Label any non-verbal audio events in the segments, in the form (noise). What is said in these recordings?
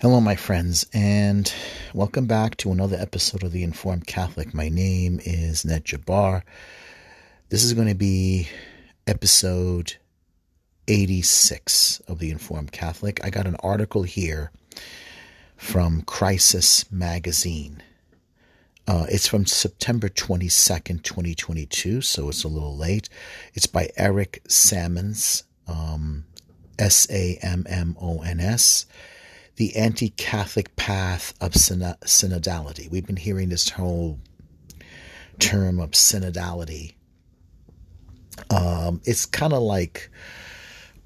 Hello, my friends, and welcome back to another episode of The Informed Catholic. My name is Ned Jabbar. This is going to be episode 86 of The Informed Catholic. I got an article here from Crisis Magazine. Uh, it's from September 22nd, 2022, so it's a little late. It's by Eric Sammons, um, S A M M O N S the anti Catholic path of synodality. We've been hearing this whole term of synodality. Um, it's kind of like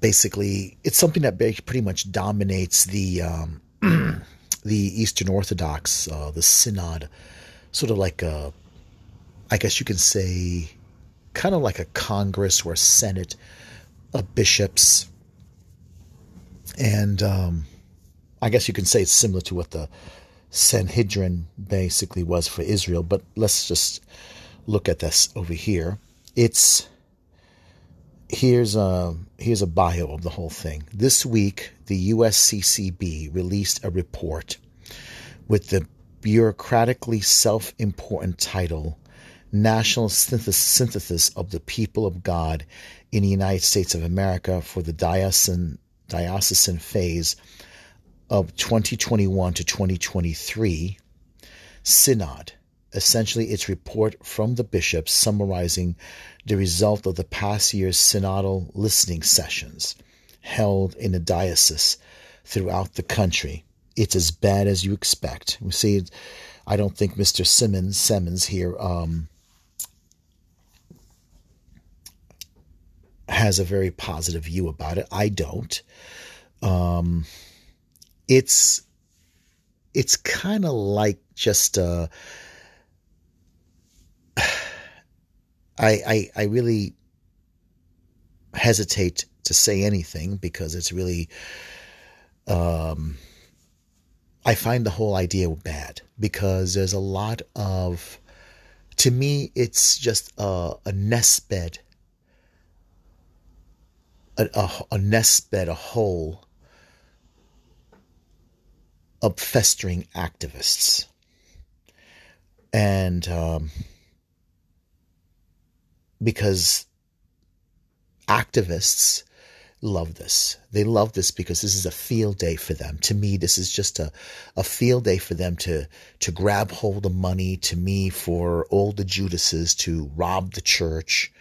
basically, it's something that pretty much dominates the. Um, (clears throat) the Eastern Orthodox, uh, the Synod, sort of like a, I guess you can say, kind of like a Congress or a Senate of bishops. And um, I guess you can say it's similar to what the Sanhedrin basically was for Israel, but let's just look at this over here. It's here's a here's a bio of the whole thing. This week, the USCCB released a report with the bureaucratically self-important title National Synthesis of the People of God in the United States of America for the diocesan, diocesan phase of 2021 to 2023 synod essentially its report from the bishops summarizing the result of the past year's synodal listening sessions held in the diocese throughout the country. It's as bad as you expect. We see i don't think mr simmons simmons here um, has a very positive view about it. I don't. Um, it's it's kind of like just uh (sighs) I, I I really hesitate to say anything because it's really um I find the whole idea bad because there's a lot of to me it's just a, a nest bed. A, a, a nest bed a hole of festering activists. And um, because activists love this. They love this because this is a field day for them. To me, this is just a, a field day for them to, to grab hold of money, to me, for all the Judases to rob the church.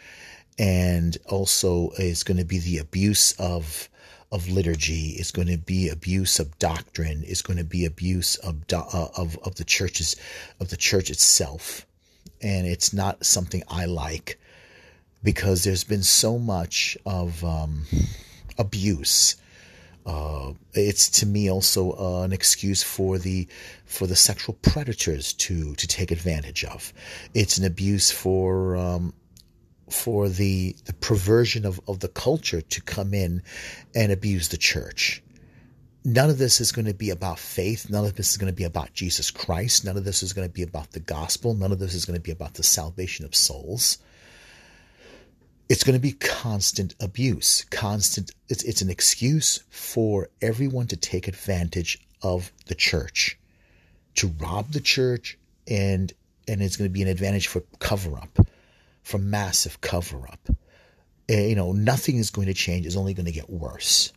And also is going to be the abuse of of liturgy is going to be abuse of doctrine is going to be abuse of uh, of of the churches of the church itself and it's not something i like because there's been so much of um, abuse uh, it's to me also uh, an excuse for the for the sexual predators to to take advantage of. It's an abuse for um, for the, the perversion of, of the culture to come in and abuse the church. None of this is going to be about faith. None of this is going to be about Jesus Christ. None of this is going to be about the gospel. None of this is going to be about the salvation of souls. It's going to be constant abuse, constant. It's, it's an excuse for everyone to take advantage of the church, to rob the church, and and it's going to be an advantage for cover up from massive cover up. Eh, you know, nothing is going to change. It's only going to get worse.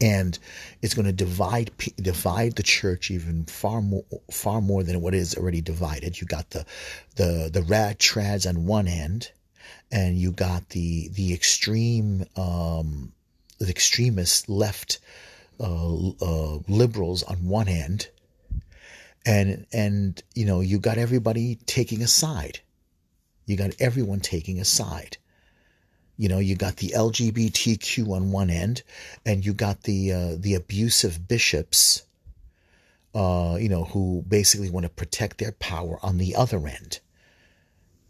And it's going to divide divide the church even far more far more than what is already divided. You got the the the rad trads on one end, and you got the the extreme um, the extremist left uh, uh, liberals on one end, and and you know you got everybody taking a side you got everyone taking a side. You know, you got the LGBTQ on one end, and you got the uh, the abusive bishops, uh, you know, who basically want to protect their power on the other end.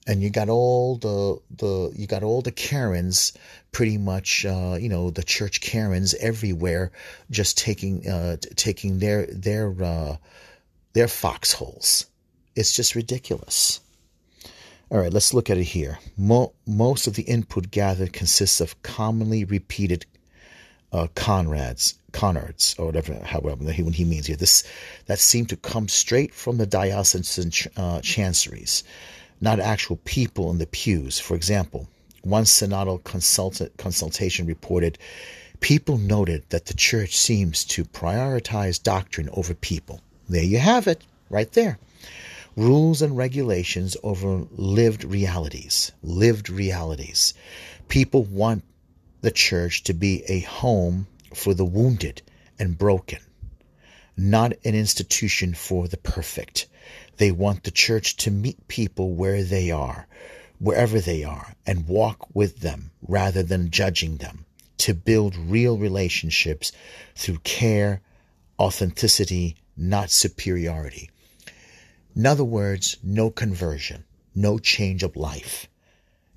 And you got all the the you got all the Karens, pretty much, uh, you know, the church Karens everywhere, just taking uh, taking their their uh, their foxholes. It's just ridiculous. All right, let's look at it here. Mo- most of the input gathered consists of commonly repeated uh, Conrad's, Conards, or whatever, however he, when he means here, this that seem to come straight from the diocesan uh, chanceries, not actual people in the pews. For example, one synodal consultation reported people noted that the church seems to prioritize doctrine over people. There you have it, right there. Rules and regulations over lived realities. Lived realities. People want the church to be a home for the wounded and broken, not an institution for the perfect. They want the church to meet people where they are, wherever they are, and walk with them rather than judging them, to build real relationships through care, authenticity, not superiority. In other words, no conversion, no change of life,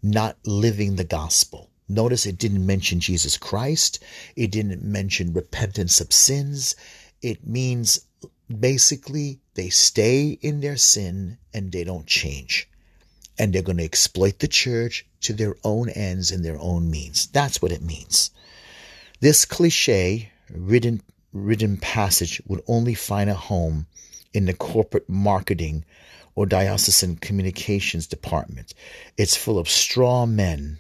not living the gospel Notice it didn't mention Jesus Christ. It didn't mention repentance of sins. It means basically they stay in their sin and they don't change. And they're going to exploit the church to their own ends and their own means. That's what it means. This cliche ridden, ridden passage would only find a home in the corporate marketing or diocesan communications department. It's full of straw men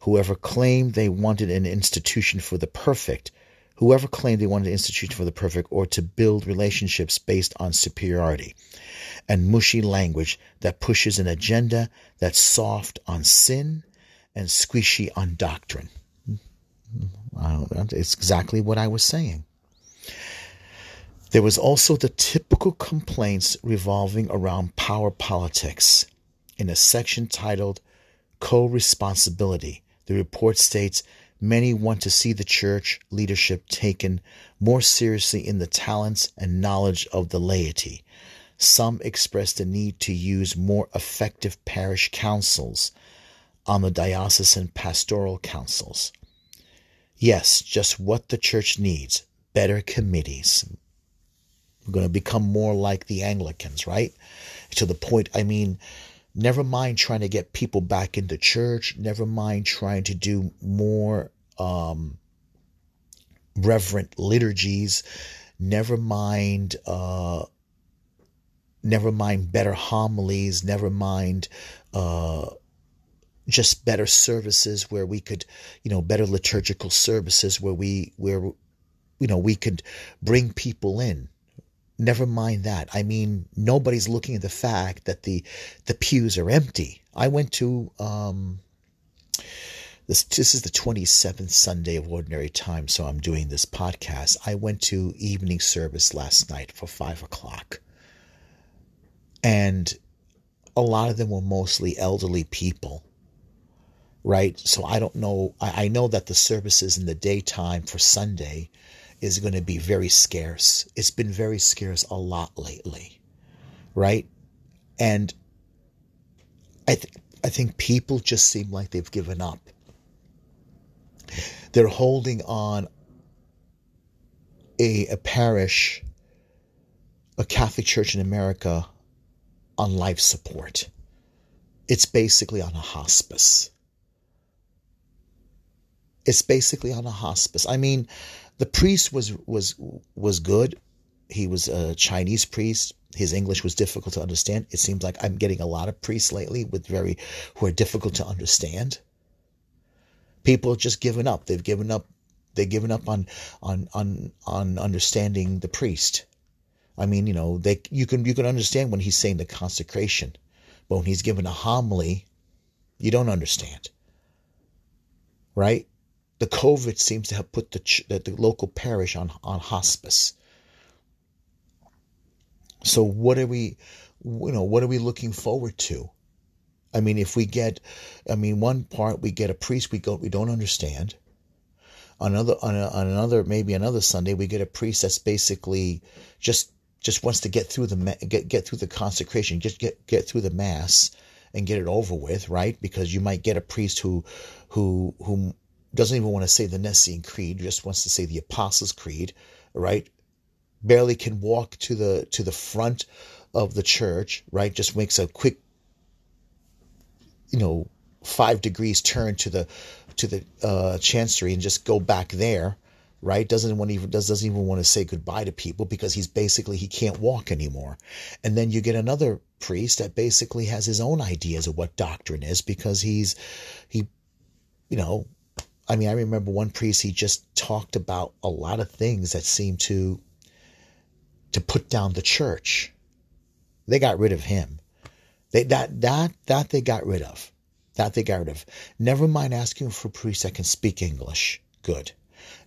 Whoever claimed they wanted an institution for the perfect, whoever claimed they wanted an institution for the perfect or to build relationships based on superiority, and mushy language that pushes an agenda that's soft on sin and squishy on doctrine. It's exactly what I was saying. There was also the typical complaints revolving around power politics in a section titled Co Responsibility the report states many want to see the church leadership taken more seriously in the talents and knowledge of the laity. Some express the need to use more effective parish councils on the diocesan pastoral councils. Yes, just what the church needs better committees. We're going to become more like the Anglicans, right? To the point, I mean, Never mind trying to get people back into church. Never mind trying to do more um, reverent liturgies. Never mind. Uh, never mind better homilies. Never mind. Uh, just better services where we could, you know, better liturgical services where we where you know we could bring people in never mind that. I mean, nobody's looking at the fact that the the pews are empty. I went to um, this. This is the twenty seventh Sunday of Ordinary Time, so I'm doing this podcast. I went to evening service last night for five o'clock, and a lot of them were mostly elderly people. Right, so I don't know. I, I know that the services in the daytime for Sunday is going to be very scarce. It's been very scarce a lot lately, right? And I th- I think people just seem like they've given up. They're holding on a, a parish, a Catholic church in America on life support. It's basically on a hospice. It's basically on a hospice. I mean, the priest was was was good. He was a Chinese priest. His English was difficult to understand. It seems like I'm getting a lot of priests lately with very who are difficult to understand. People just given up. They've given up. They've given up on on on on understanding the priest. I mean, you know, they you can you can understand when he's saying the consecration, but when he's given a homily, you don't understand. Right? The COVID seems to have put the, the, the local parish on, on hospice. So what are we, you know, what are we looking forward to? I mean, if we get, I mean, one part we get a priest we go we don't understand. Another on, a, on another maybe another Sunday we get a priest that's basically just just wants to get through the get get through the consecration, just get get through the mass and get it over with, right? Because you might get a priest who who who doesn't even want to say the Nicene Creed, just wants to say the Apostles' Creed, right? Barely can walk to the to the front of the church, right? Just makes a quick, you know, five degrees turn to the to the uh, chancery and just go back there, right? Doesn't want even doesn't even want to say goodbye to people because he's basically he can't walk anymore. And then you get another priest that basically has his own ideas of what doctrine is because he's he you know I mean I remember one priest he just talked about a lot of things that seemed to to put down the church. They got rid of him. They that that that they got rid of. That they got rid of. Never mind asking for a priest that can speak English. Good.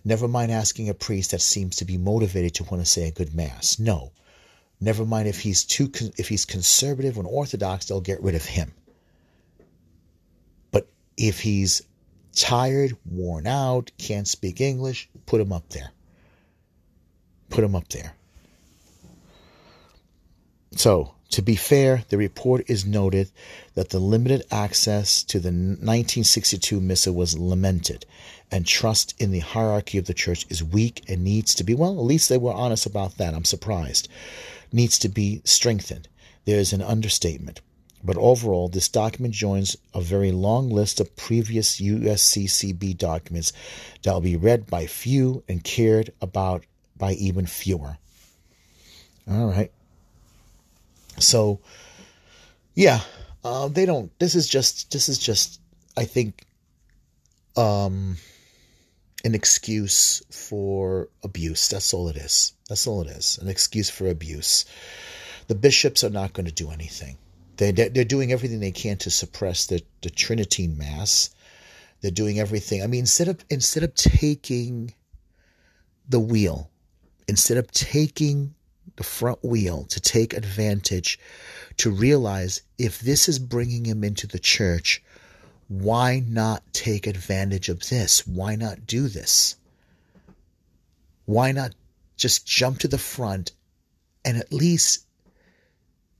Never mind asking a priest that seems to be motivated to want to say a good mass. No. Never mind if he's too if he's conservative and orthodox, they'll get rid of him. But if he's tired, worn out, can't speak English, put him up there. Put him up there. So, to be fair, the report is noted that the limited access to the 1962 Missal was lamented, and trust in the hierarchy of the church is weak and needs to be, well, at least they were honest about that. I'm surprised. Needs to be strengthened. There is an understatement. But overall, this document joins a very long list of previous USCCB documents that will be read by few and cared about by even fewer. All right. So, yeah, uh, they don't. This is just. This is just. I think. Um, an excuse for abuse. That's all it is. That's all it is. An excuse for abuse. The bishops are not going to do anything. They they're doing everything they can to suppress the the Tridentine Mass. They're doing everything. I mean, instead of instead of taking the wheel, instead of taking the front wheel to take advantage, to realize if this is bringing him into the church, why not take advantage of this? Why not do this? Why not just jump to the front and at least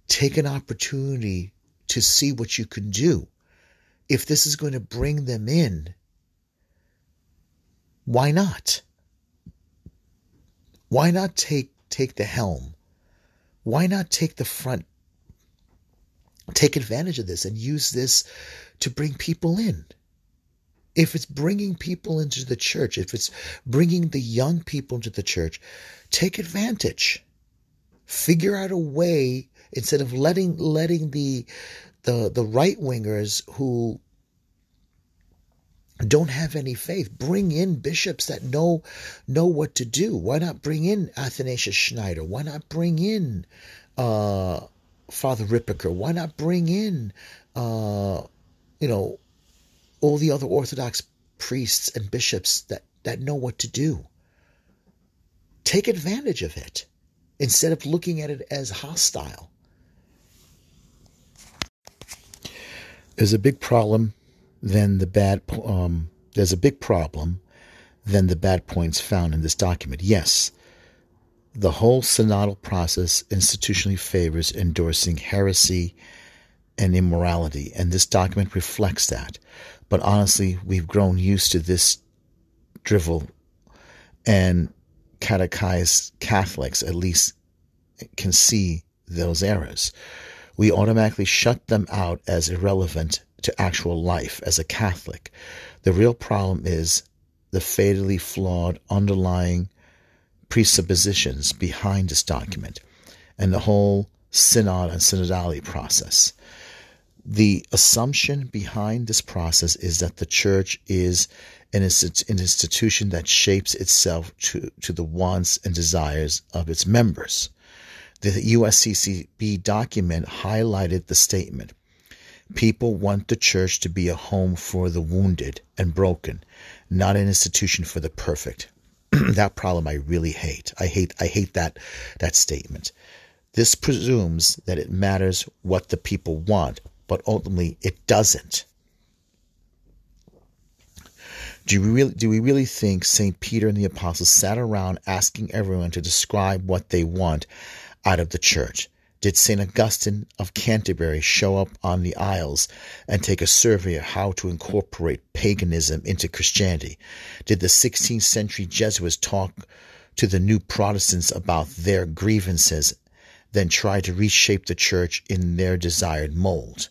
take an opportunity to see what you can do? If this is going to bring them in, why not? Why not take take the helm? Why not take the front? Take advantage of this and use this to bring people in. If it's bringing people into the church, if it's bringing the young people into the church, take advantage. Figure out a way instead of letting letting the the the right wingers who don't have any faith. Bring in bishops that know know what to do. Why not bring in Athanasius Schneider? Why not bring in uh, Father Ripperger? Why not bring in uh, you know all the other Orthodox priests and bishops that that know what to do? Take advantage of it instead of looking at it as hostile. There's a big problem then the bad um, there's a big problem than the bad points found in this document. Yes, the whole synodal process institutionally favors endorsing heresy and immorality, and this document reflects that. But honestly, we've grown used to this drivel, and catechized Catholics at least can see those errors. We automatically shut them out as irrelevant to actual life as a Catholic. The real problem is the fatally flawed underlying presuppositions behind this document and the whole synod and synodality process. The assumption behind this process is that the church is an, institution that shapes itself to, to the wants and desires of its members. The USCCB document highlighted the statement People want the church to be a home for the wounded and broken, not an institution for the perfect. (clears throat) that problem I really hate. I hate I hate that that statement. This presumes that it matters what the people want, but ultimately it doesn't. Do we really do we really think St. Peter and the apostles sat around asking everyone to describe what they want out of the church? did St. Augustine of Canterbury show up on the Isles and take a survey of how to incorporate paganism into Christianity? Did the 16th century Jesuits talk to the new Protestants about their grievances, then try to reshape the church in their desired mold?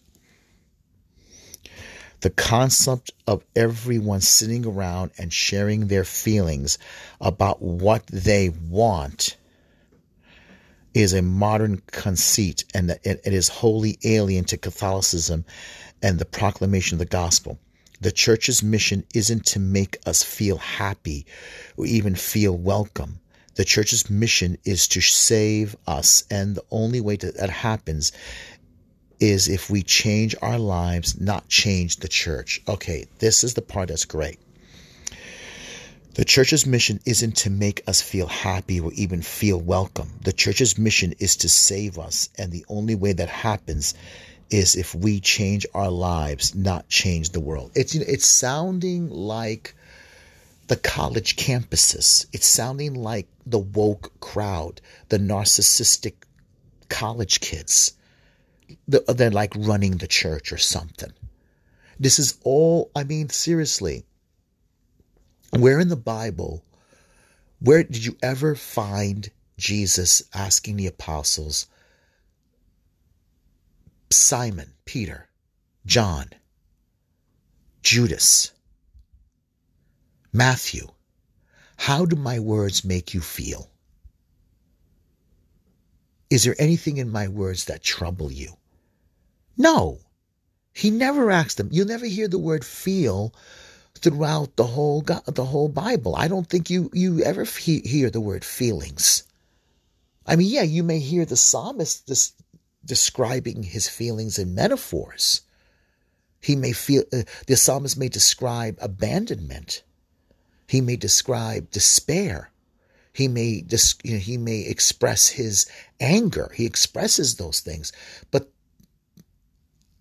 The concept of everyone sitting around and sharing their feelings about what they want is a modern conceit and it is wholly alien to Catholicism and the proclamation of the gospel. The church's mission isn't to make us feel happy or even feel welcome. The church's mission is to save us, and the only way that, that happens is if we change our lives, not change the church. Okay, this is the part that's great. The church's mission isn't to make us feel happy or even feel welcome. The church's mission is to save us, and the only way that happens is if we change our lives, not change the world. It's you know, it's sounding like the college campuses. It's sounding like the woke crowd, the narcissistic college kids. They're like running the church or something. This is all, I mean, seriously. Where in the Bible, where did you ever find Jesus asking the apostles, Simon, Peter, John, Judas, Matthew, how do my words make you feel? Is there anything in my words that trouble you? No. He never asked them. You'll never hear the word feel throughout the whole the whole Bible. I don't think you you ever hear the word feelings. I mean, yeah, you may hear the psalmist this, describing his feelings in metaphors. He may feel uh, the psalmist may describe abandonment. He may describe despair. He may you know, he may express his anger. He expresses those things, but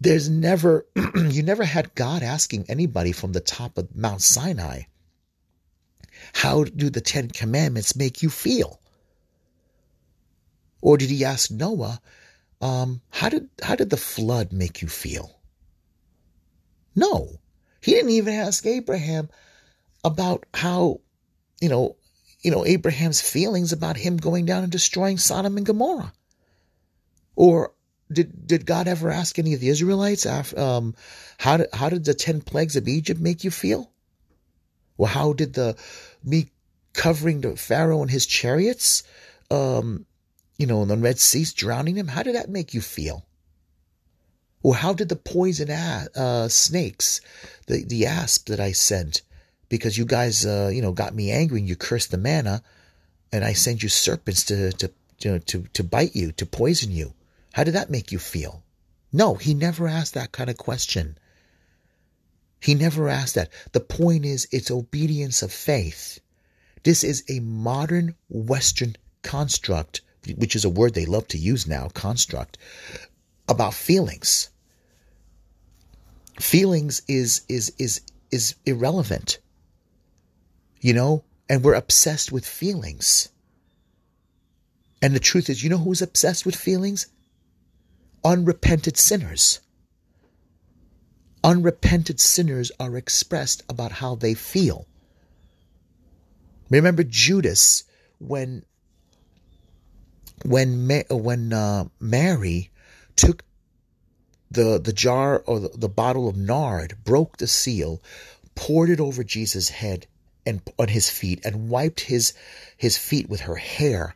there's never (clears throat) you never had God asking anybody from the top of Mount Sinai, "How do the Ten Commandments make you feel?" Or did he ask Noah, um, "How did how did the flood make you feel?" No, he didn't even ask Abraham, about how, you know, you know, Abraham's feelings about him going down and destroying Sodom and Gomorrah. Or did did God ever ask any of the Israelites um, how did how did the ten plagues of Egypt make you feel? Well, how did the me covering the Pharaoh and his chariots, um, you know, in the Red Sea, drowning him? How did that make you feel? Or how did the poison uh, snakes, the the asp that I sent, because you guys, uh, you know, got me angry and you cursed the manna, and I sent you serpents to to you know, to to bite you, to poison you. How did that make you feel? No, he never asked that kind of question. He never asked that. The point is, it's obedience of faith. This is a modern Western construct, which is a word they love to use now, construct, about feelings. Feelings is is is is irrelevant you know, and we're obsessed with feelings. And the truth is, you know who's obsessed with feelings? Unrepented sinners. Unrepented sinners are expressed about how they feel. Remember Judas when when when uh, Mary took the the jar or the, the bottle of nard, broke the seal, poured it over Jesus' head, and on his feet and wiped his his feet with her hair.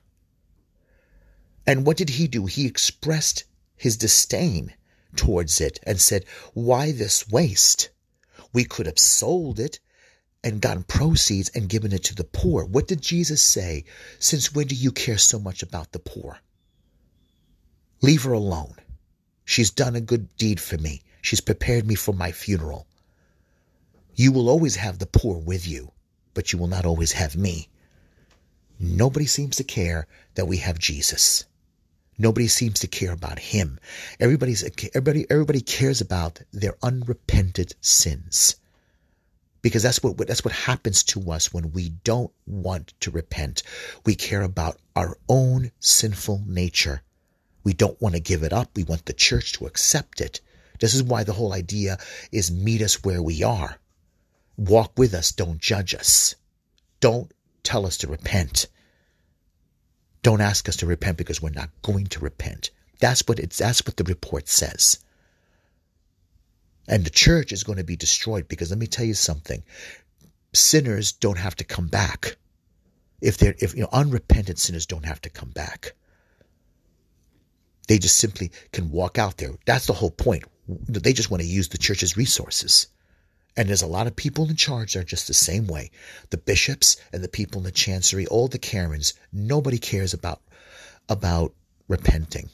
And what did he do? He expressed his disdain towards it and said, Why this waste? We could have sold it and gotten proceeds and given it to the poor. What did Jesus say? Since when do you care so much about the poor? Leave her alone. She's done a good deed for me. She's prepared me for my funeral. You will always have the poor with you but you will not always have me. Nobody seems to care that we have Jesus. Nobody seems to care about him. Everybody's everybody everybody cares about their unrepented sins. Because that's what that's what happens to us when we don't want to repent. We care about our own sinful nature. We don't want to give it up. We want the church to accept it. This is why the whole idea is meet us where we are. Walk with us, don't judge us. Don't tell us to repent. Don't ask us to repent because we're not going to repent. That's what it's that's what the report says. And the church is going to be destroyed because let me tell you something. Sinners don't have to come back. If they're if you know unrepentant sinners don't have to come back. They just simply can walk out there. That's the whole point. They just want to use the church's resources. And there's a lot of people in charge that are just the same way. The bishops and the people in the chancery, all the Karens, nobody cares about about repenting.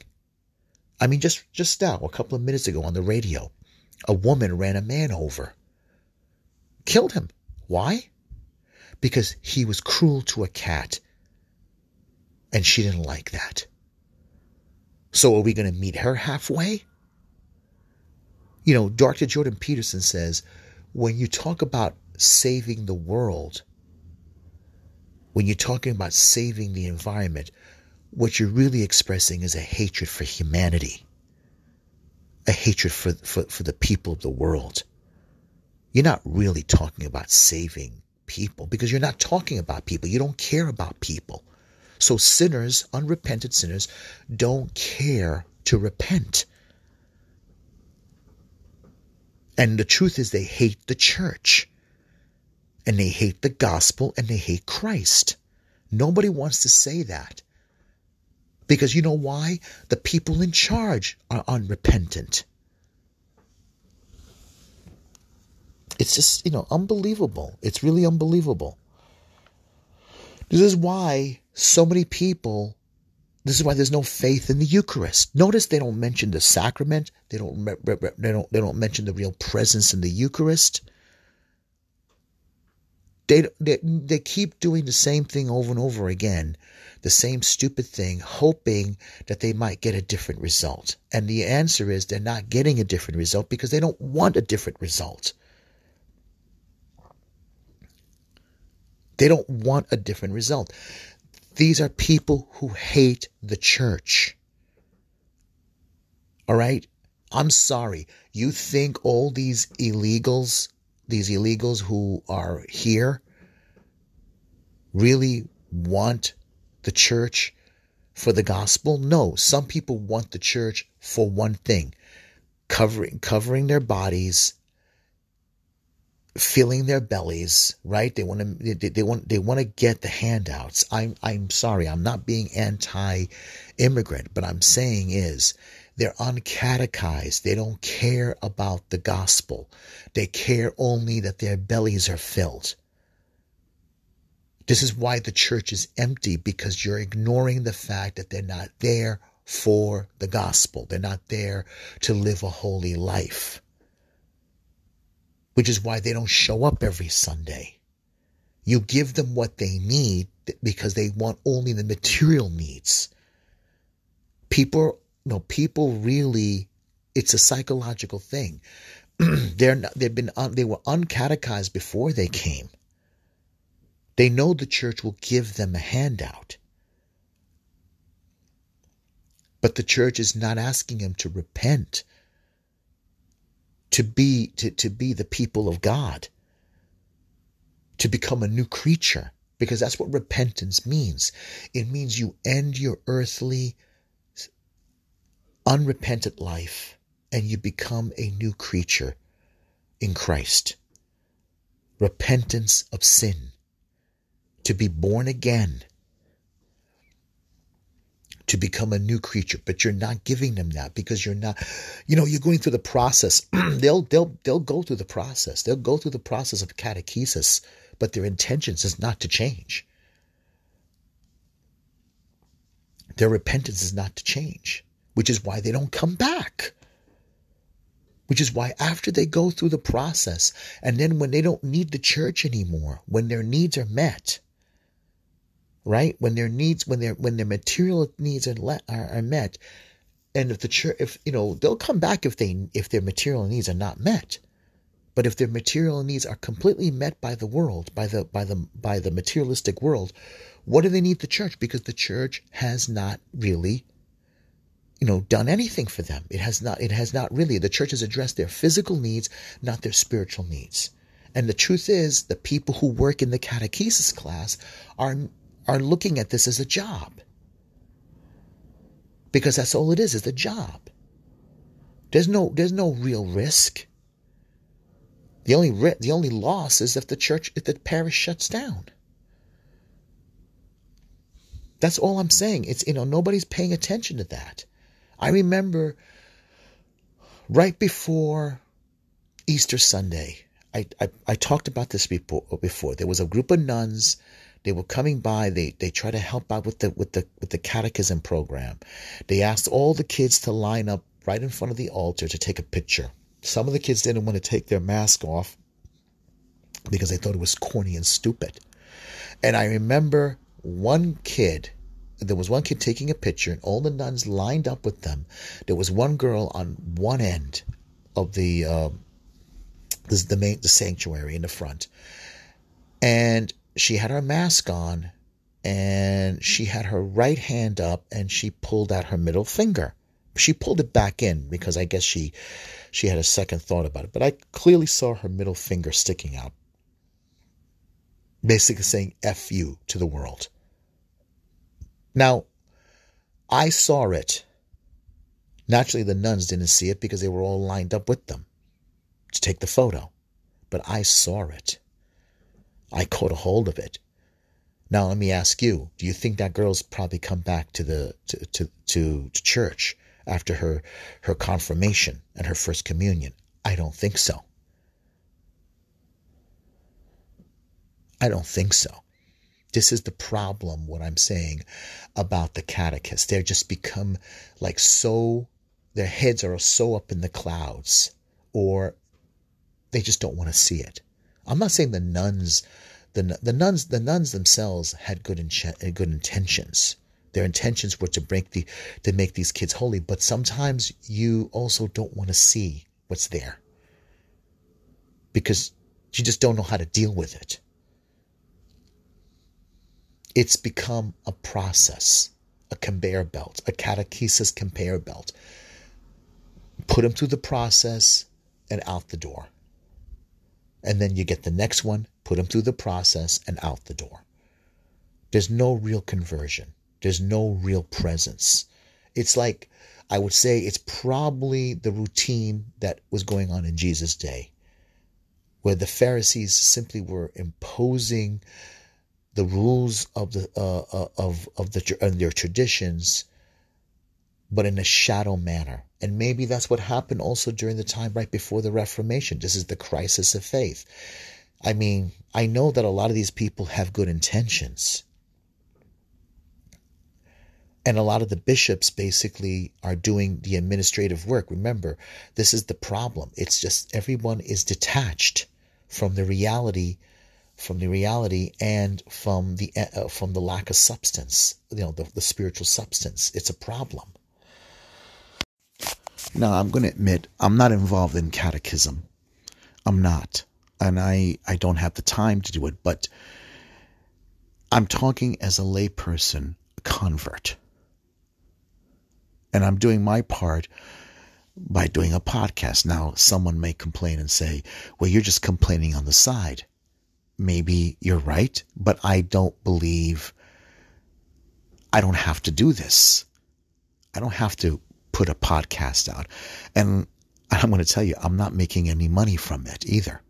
I mean, just just now, a couple of minutes ago on the radio, a woman ran a man over, killed him. Why? Because he was cruel to a cat, and she didn't like that. So are we going to meet her halfway? You know, Dr. Jordan Peterson says when you talk about saving the world, when you're talking about saving the environment, what you're really expressing is a hatred for humanity, a hatred for, for, for the people of the world. You're not really talking about saving people because you're not talking about people. You don't care about people. So sinners, unrepentant sinners, don't care to repent. And the truth is, they hate the church. And they hate the gospel and they hate Christ. Nobody wants to say that. Because you know why? The people in charge are unrepentant. It's just, you know, unbelievable. It's really unbelievable. This is why so many people this is why there's no faith in the Eucharist. Notice they don't mention the sacrament. They don't they don't they don't mention the real presence in the Eucharist. They, they they keep doing the same thing over and over again, the same stupid thing, hoping that they might get a different result. And the answer is they're not getting a different result because they don't want a different result. They don't want a different result. These are people who hate the church. All right? I'm sorry. You think all these illegals, these illegals who are here, really want the church for the gospel? No, some people want the church for one thing covering covering their bodies filling their bellies, right? They want to they, they want they want to get the handouts. I'm I'm sorry, I'm not being anti-immigrant, but I'm saying is they're uncatechized. They don't care about the gospel. They care only that their bellies are filled. This is why the church is empty because you're ignoring the fact that they're not there for the gospel. They're not there to live a holy life which is why they don't show up every Sunday. You give them what they need because they want only the material needs. People, no, people really, it's a psychological thing. (clears throat) They're not, they've been, they were uncatechized before they came. They know the church will give them a handout. But the church is not asking them to repent to be to, to be the people of God, to become a new creature, because that's what repentance means. It means you end your earthly, unrepentant life and you become a new creature in Christ. Repentance of sin, to be born again to become a new creature, but you're not giving them that because you're not, you know, you're going through the process. (clears throat) they'll they'll they'll go through the process. They'll go through the process of catechesis, but their intentions is not to change. Their repentance is not to change, which is why they don't come back. Which is why after they go through the process, and then when they don't need the church anymore, when their needs are met, right? When their needs, when their when their material needs are, let, are, are met, and if the church, if you know, they'll come back if they if their material needs are not met. But if their material needs are completely met by the world, by the by the by the materialistic world, what do they need the church? Because the church has not really, you know, done anything for them. It has not. It has not really. The church has addressed their physical needs, not their spiritual needs. And the truth is, the people who work in the catechesis class are are looking at this as a job. Because that's all it is, is a job. There's no there's no real risk. The only the only loss is if the church if the parish shuts down. That's all I'm saying. It's you know nobody's paying attention to that. I remember right before Easter Sunday, I, I, I talked about this before, before. There was a group of nuns. They were coming by. They they tried to help out with the with the with the catechism program. They asked all the kids to line up right in front of the altar to take a picture. Some of the kids didn't want to take their mask off because they thought it was corny and stupid. And I remember one kid there was one kid taking a picture and all the nuns lined up with them there was one girl on one end of the uh, this the main the sanctuary in the front and she had her mask on and she had her right hand up and she pulled out her middle finger she pulled it back in because i guess she she had a second thought about it but i clearly saw her middle finger sticking out basically saying f you to the world now, I saw it. Naturally, the nuns didn't see it because they were all lined up with them to take the photo. But I saw it. I caught a hold of it. Now let me ask you: Do you think that girl's probably come back to the to to, to, to church after her her confirmation and her first communion? I don't think so. I don't think so. This is the problem, what I'm saying about the catechists. They're just become like so, their heads are so up in the clouds, or they just don't want to see it. I'm not saying the nuns, the, the nuns, the nuns themselves had good, good intentions. Their intentions were to break the, to make these kids holy, but sometimes you also don't want to see what's there because you just don't know how to deal with it. It's become a process, a conveyor belt, a catechesis conveyor belt. Put them through the process and out the door. And then you get the next one, put them through the process and out the door. There's no real conversion. There's no real presence. It's like, I would say it's probably the routine that was going on in Jesus' day, where the Pharisees simply were imposing the rules of the uh, uh, of of the of their traditions, but in a shadow manner. And maybe that's what happened also during the time right before the Reformation. This is the crisis of faith. I mean, I know that a lot of these people have good intentions. And a lot of the bishops basically are doing the administrative work. Remember, this is the problem. It's just everyone is detached from the reality from the reality and from the uh, from the lack of substance you know the, the spiritual substance it's a problem now i'm going to admit i'm not involved in catechism. I'm not. And i i don't have the time to do it but i'm talking as a layperson a convert. And i'm doing my part by doing a podcast. Now someone may complain and say well you're just complaining on the side. Maybe you're right, but I don't believe I don't have to do this. I don't have to put a podcast out. And I'm going to tell you, I'm not making any money from it either.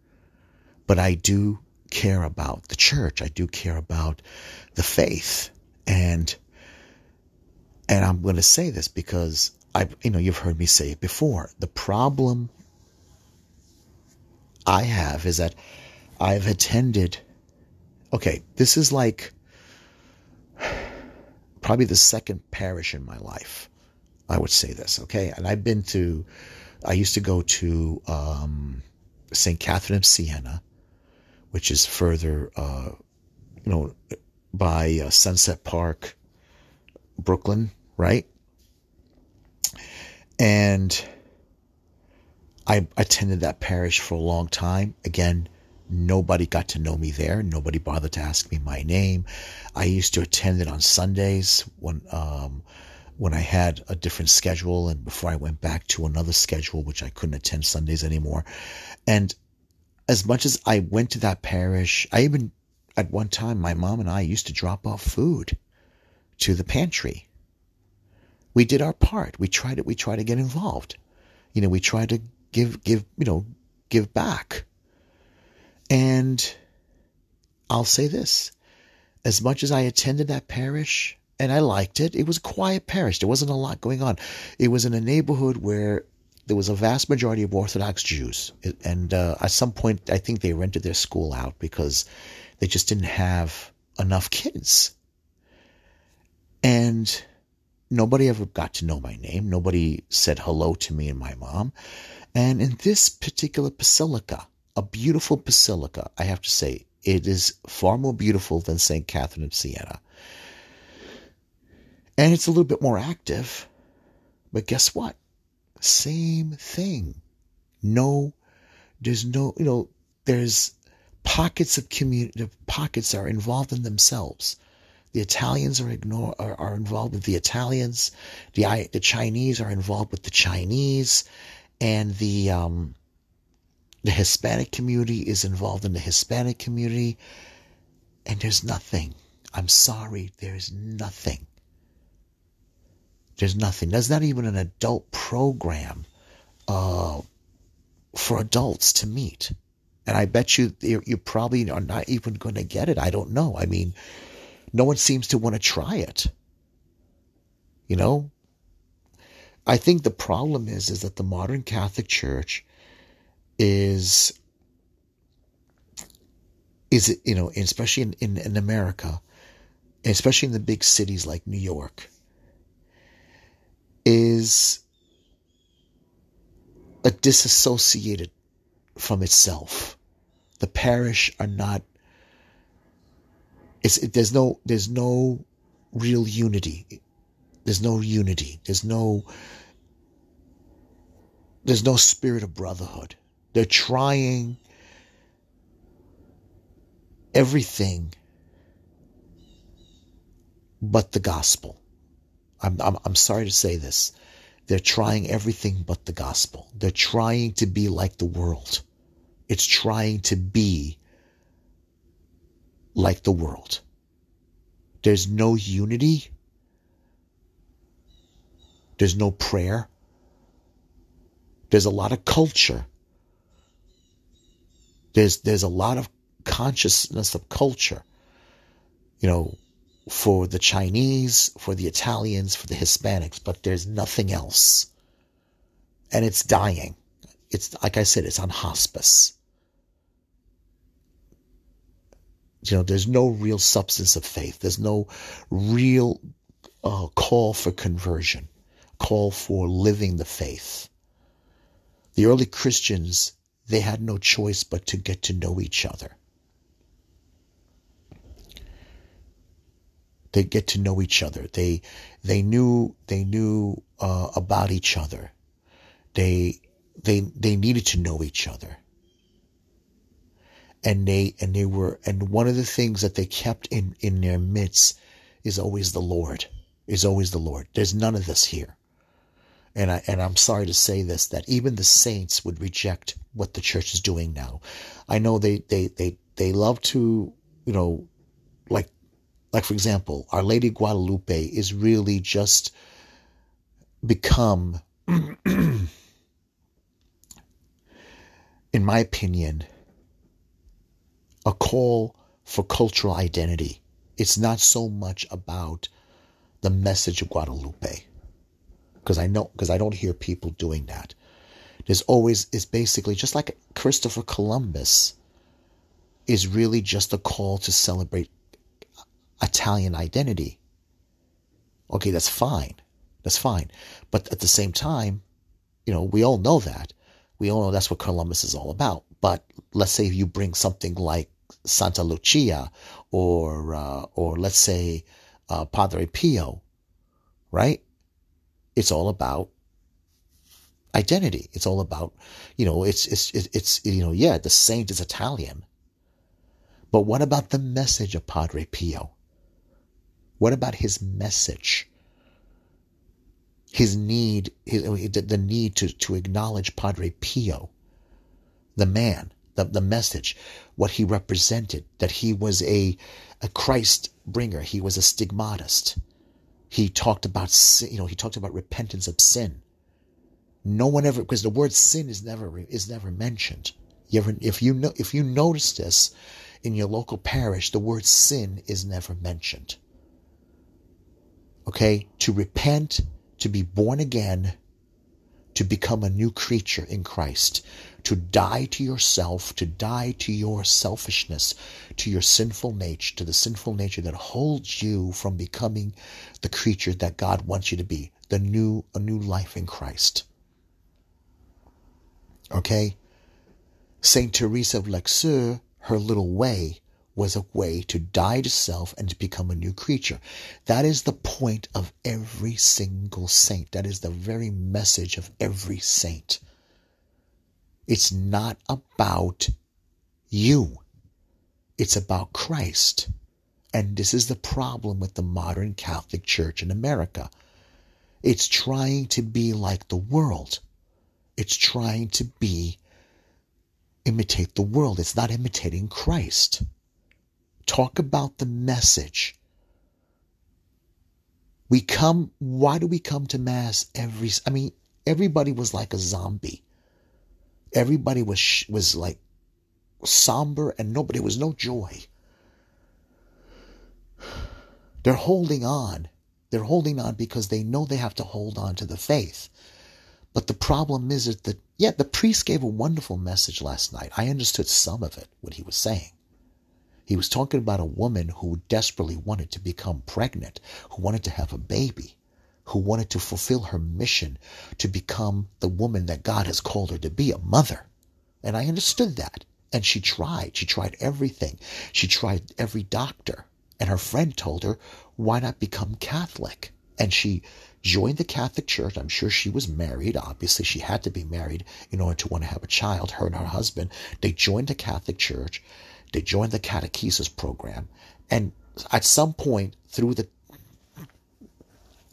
But I do care about the church. I do care about the faith. And and I'm going to say this because I you know, you've heard me say it before. The problem I have is that I've attended, okay, this is like (sighs) probably the second parish in my life. I would say this, okay? And I've been to, I used to go to um, St. Catherine of Siena, which is further, uh, you know, by uh, Sunset Park, Brooklyn, right? And I attended that parish for a long time. Again, Nobody got to know me there. Nobody bothered to ask me my name. I used to attend it on Sundays when um, when I had a different schedule and before I went back to another schedule, which I couldn't attend Sundays anymore. And as much as I went to that parish, I even at one time my mom and I used to drop off food to the pantry. We did our part. We tried it. We tried to get involved. You know, we tried to give give you know give back And I'll say this as much as I attended that parish and I liked it, it was a quiet parish. There wasn't a lot going on. It was in a neighborhood where there was a vast majority of Orthodox Jews. And uh, at some point, I think they rented their school out because they just didn't have enough kids. And nobody ever got to know my name. Nobody said hello to me and my mom. And in this particular basilica, a beautiful basilica, I have to say, it is far more beautiful than St. Catherine of Siena. And it's a little bit more active. But guess what? Same thing. No, there's no, you know, there's pockets of community, pockets are involved in themselves. The Italians are ignore are, are involved with the Italians. The the Chinese are involved with the Chinese, and the um, the Hispanic community is involved in the Hispanic community, and there's nothing. I'm sorry, there's nothing. There's nothing. There's not even an adult program uh, for adults to meet. And I bet you you probably are not even going to get it. I don't know. I mean, no one seems to want to try it. You know, I think the problem is is that the modern Catholic Church is is you know especially in, in, in America, especially in the big cities like New York, is a disassociated from itself. The parish are not. It's it, there's no there's no real unity. There's no unity. There's no there's no spirit of brotherhood. They're trying everything but the gospel. I'm, I'm, I'm sorry to say this. They're trying everything but the gospel. They're trying to be like the world. It's trying to be like the world. There's no unity. There's no prayer. There's a lot of culture. There's there's a lot of consciousness of culture. You know, for the Chinese, for the Italians, for the Hispanics, but there's nothing else. And it's dying. It's like I said, it's on hospice. You know, there's no real substance of faith. There's no real uh, call for conversion, call for living the faith. The early Christians, they had no choice but to get to know each other. They get to know each other. They they knew they knew uh, about each other. They they they needed to know each other. And they and they were and one of the things that they kept in in their midst is always the Lord. Is always the Lord. There's none of this here. And I and I'm sorry to say this that even the saints would reject what the church is doing now. I know they they they they love to you know like like, for example, Our Lady Guadalupe is really just become, (clears throat) in my opinion, a call for cultural identity. It's not so much about the message of Guadalupe. Because I know, because I don't hear people doing that. There's always, it's basically just like Christopher Columbus is really just a call to celebrate Italian identity. Okay, that's fine. That's fine. But at the same time, you know, we all know that. We all know that's what Columbus is all about. But let's say you bring something like Santa Lucia or, uh, or let's say, uh, Padre Pio, right? It's all about identity. It's all about, you know, it's, it's, it's, you know, yeah, the saint is Italian. But what about the message of Padre Pio? What about his message? His need, his, the need to, to acknowledge Padre Pio, the man, the, the message, what he represented, that he was a, a Christ bringer. He was a stigmatist. He talked about, you know, he talked about repentance of sin. No one ever, because the word sin is never, is never mentioned. You ever, if you know, if you notice this in your local parish, the word sin is never mentioned. Okay, to repent, to be born again, to become a new creature in Christ, to die to yourself, to die to your selfishness, to your sinful nature, to the sinful nature that holds you from becoming the creature that God wants you to be, the new a new life in Christ. Okay? Saint Teresa of Lisieux, her little way was a way to die to self and to become a new creature. That is the point of every single saint. That is the very message of every saint. It's not about you. It's about Christ. And this is the problem with the modern Catholic Church in America. It's trying to be like the world. It's trying to be imitate the world. It's not imitating Christ. Talk about the message. We come, why do we come to Mass every, I mean, everybody was like a zombie. Everybody was, was like somber and nobody, was no joy. They're holding on. They're holding on because they know they have to hold on to the faith. But the problem is that, yeah, the priest gave a wonderful message last night. I understood some of it, what he was saying. He was talking about a woman who desperately wanted to become pregnant, who wanted to have a baby, who wanted to fulfill her mission to become the woman that God has called her to be, a mother. And I understood that. And she tried. She tried everything. She tried every doctor. And her friend told her, why not become Catholic? And she joined the Catholic Church. I'm sure she was married. Obviously, she had to be married in order to want to have a child, her and her husband. They joined the Catholic Church. They joined the catechesis program. And at some point through the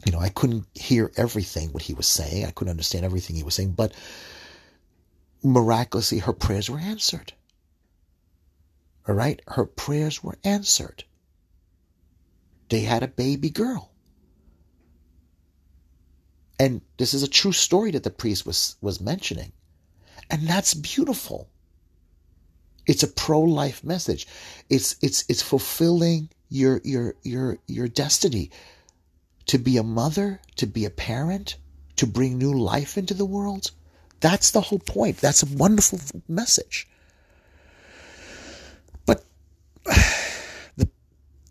you know, I couldn't hear everything what he was saying. I couldn't understand everything he was saying, but miraculously her prayers were answered. All right? Her prayers were answered. They had a baby girl. And this is a true story that the priest was, was mentioning. And that's beautiful. It's a pro-life message. It's it's it's fulfilling your your your your destiny to be a mother, to be a parent, to bring new life into the world. That's the whole point. That's a wonderful message. But (sighs) the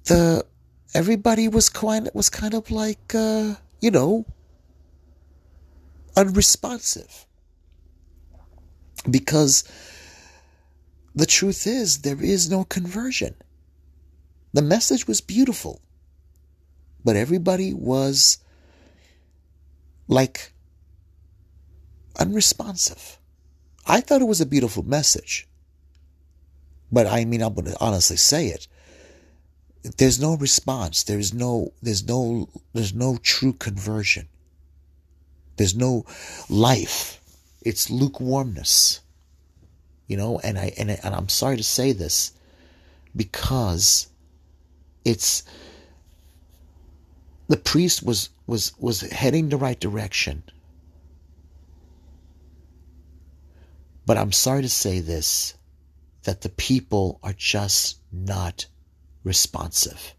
the everybody was kind was kind of like uh, you know unresponsive because the truth is, there is no conversion. The message was beautiful, but everybody was like unresponsive. I thought it was a beautiful message, but I mean, I'm going to honestly say it. There's no response. There's no, there's no, there's no true conversion. There's no life. It's lukewarmness you know and i and, and i'm sorry to say this because it's the priest was was was heading the right direction. But i'm sorry to say this that the people are just not responsive.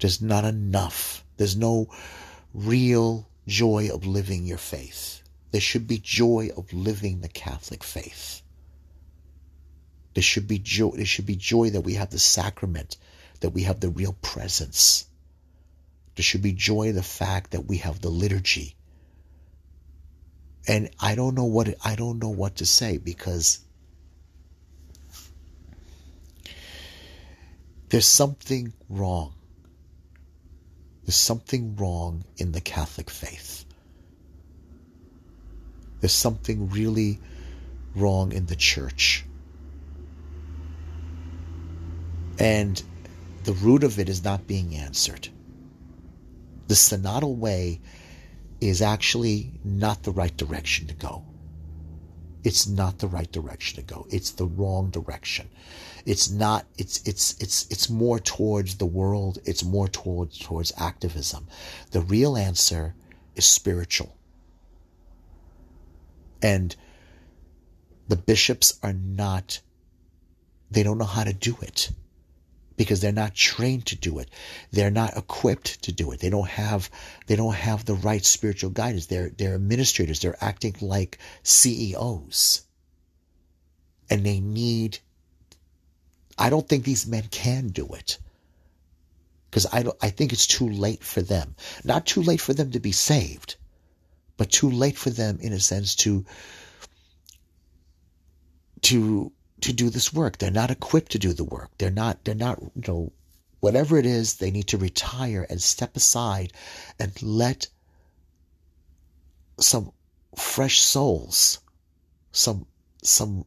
There's not enough. There's no real joy of living your faith there should be joy of living the Catholic faith. There should be joy. There should be joy that we have the sacrament, that we have the real presence. There should be joy in the fact that we have the liturgy. And I don't know what I don't know what to say because there's something wrong. There's something wrong in the Catholic faith. There's something really wrong in the church. And the root of it is not being answered. The synodal way is actually not the right direction to go. It's not the right direction to go. It's the wrong direction. It's not, it's, it's, it's, it's more towards the world. It's more towards, towards activism. The real answer is spiritual. And the bishops are not, they don't know how to do it because they're not trained to do it. They're not equipped to do it. They don't have they don't have the right spiritual guidance. They're they're administrators. They're acting like CEOs. And they need I don't think these men can do it. Because I don't I think it's too late for them. Not too late for them to be saved, but too late for them in a sense to to to do this work. They're not equipped to do the work. They're not, they're not, you know, whatever it is, they need to retire and step aside and let some fresh souls, some, some,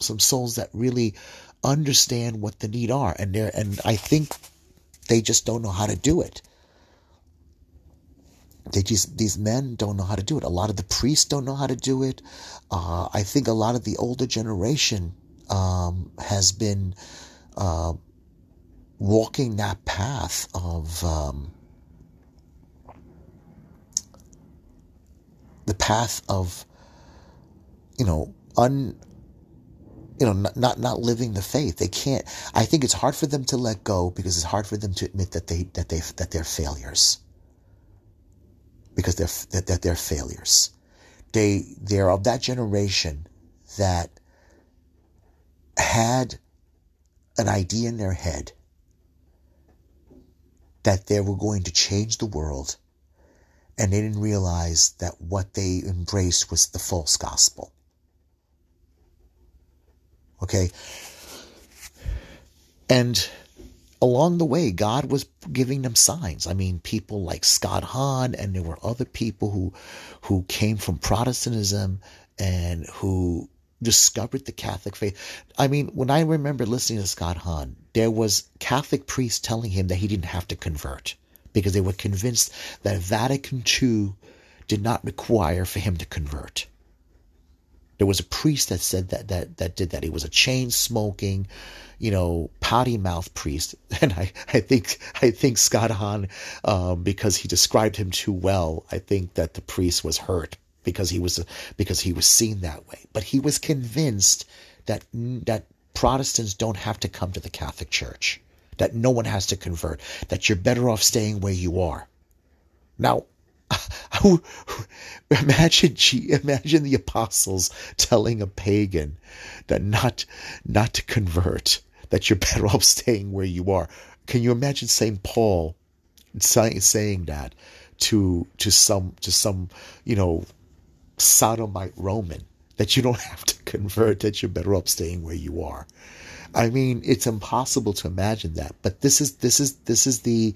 some souls that really understand what the need are. And they and I think they just don't know how to do it. They just, these men don't know how to do it. A lot of the priests don't know how to do it. Uh, I think a lot of the older generation um, has been uh, walking that path of um, the path of you know un you know not, not not living the faith they can't i think it's hard for them to let go because it's hard for them to admit that they that they that they're failures because they're that, they're failures they they're of that generation that had an idea in their head that they were going to change the world and they didn't realize that what they embraced was the false gospel. Okay? And along the way, God was giving them signs. I mean, people like Scott Hahn, and there were other people who, who came from Protestantism and who discovered the Catholic faith. I mean, when I remember listening to Scott Hahn, there was Catholic priests telling him that he didn't have to convert because they were convinced that Vatican II did not require for him to convert. There was a priest that said that that that did that. He was a chain smoking, you know, potty mouth priest, (laughs) and I I think I think Scott Hahn, um, because he described him too well, I think that the priest was hurt because he was because he was seen that way. But he was convinced that that Protestants don't have to come to the Catholic Church, that no one has to convert, that you're better off staying where you are. Now, (laughs) imagine imagine the apostles telling a pagan that not not to convert, that you're (laughs) better off staying where you are. Can you imagine Saint Paul saying that to to some to some you know sodomite Roman that you don't (laughs) have to convert, that you're better off staying where you are. I mean, it's impossible to imagine that. But this is this is this is the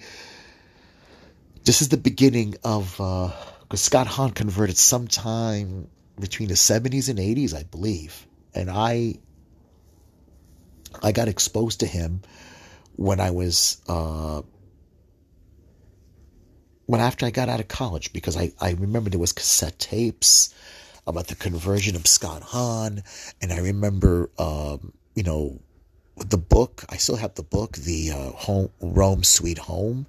this is the beginning of uh Scott Hahn converted sometime between the 70s and 80s, I believe. And I I got exposed to him when I was uh when after I got out of college because I, I remember there was cassette tapes about the conversion of Scott Hahn and I remember um, you know the book I still have the book the uh, home Rome Sweet Home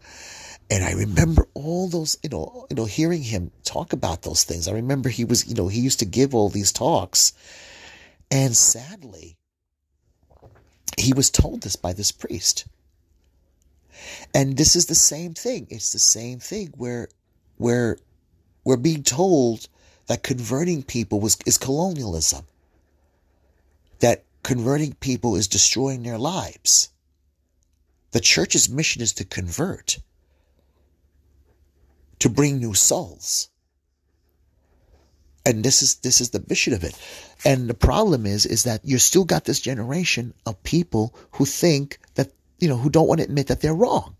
and I remember all those you know you know hearing him talk about those things. I remember he was you know he used to give all these talks and sadly he was told this by this priest and this is the same thing. It's the same thing where where we're being told that converting people was is colonialism. That converting people is destroying their lives. The church's mission is to convert, to bring new souls. And this is this is the mission of it. And the problem is is that you still got this generation of people who think that you know, who don't want to admit that they're wrong.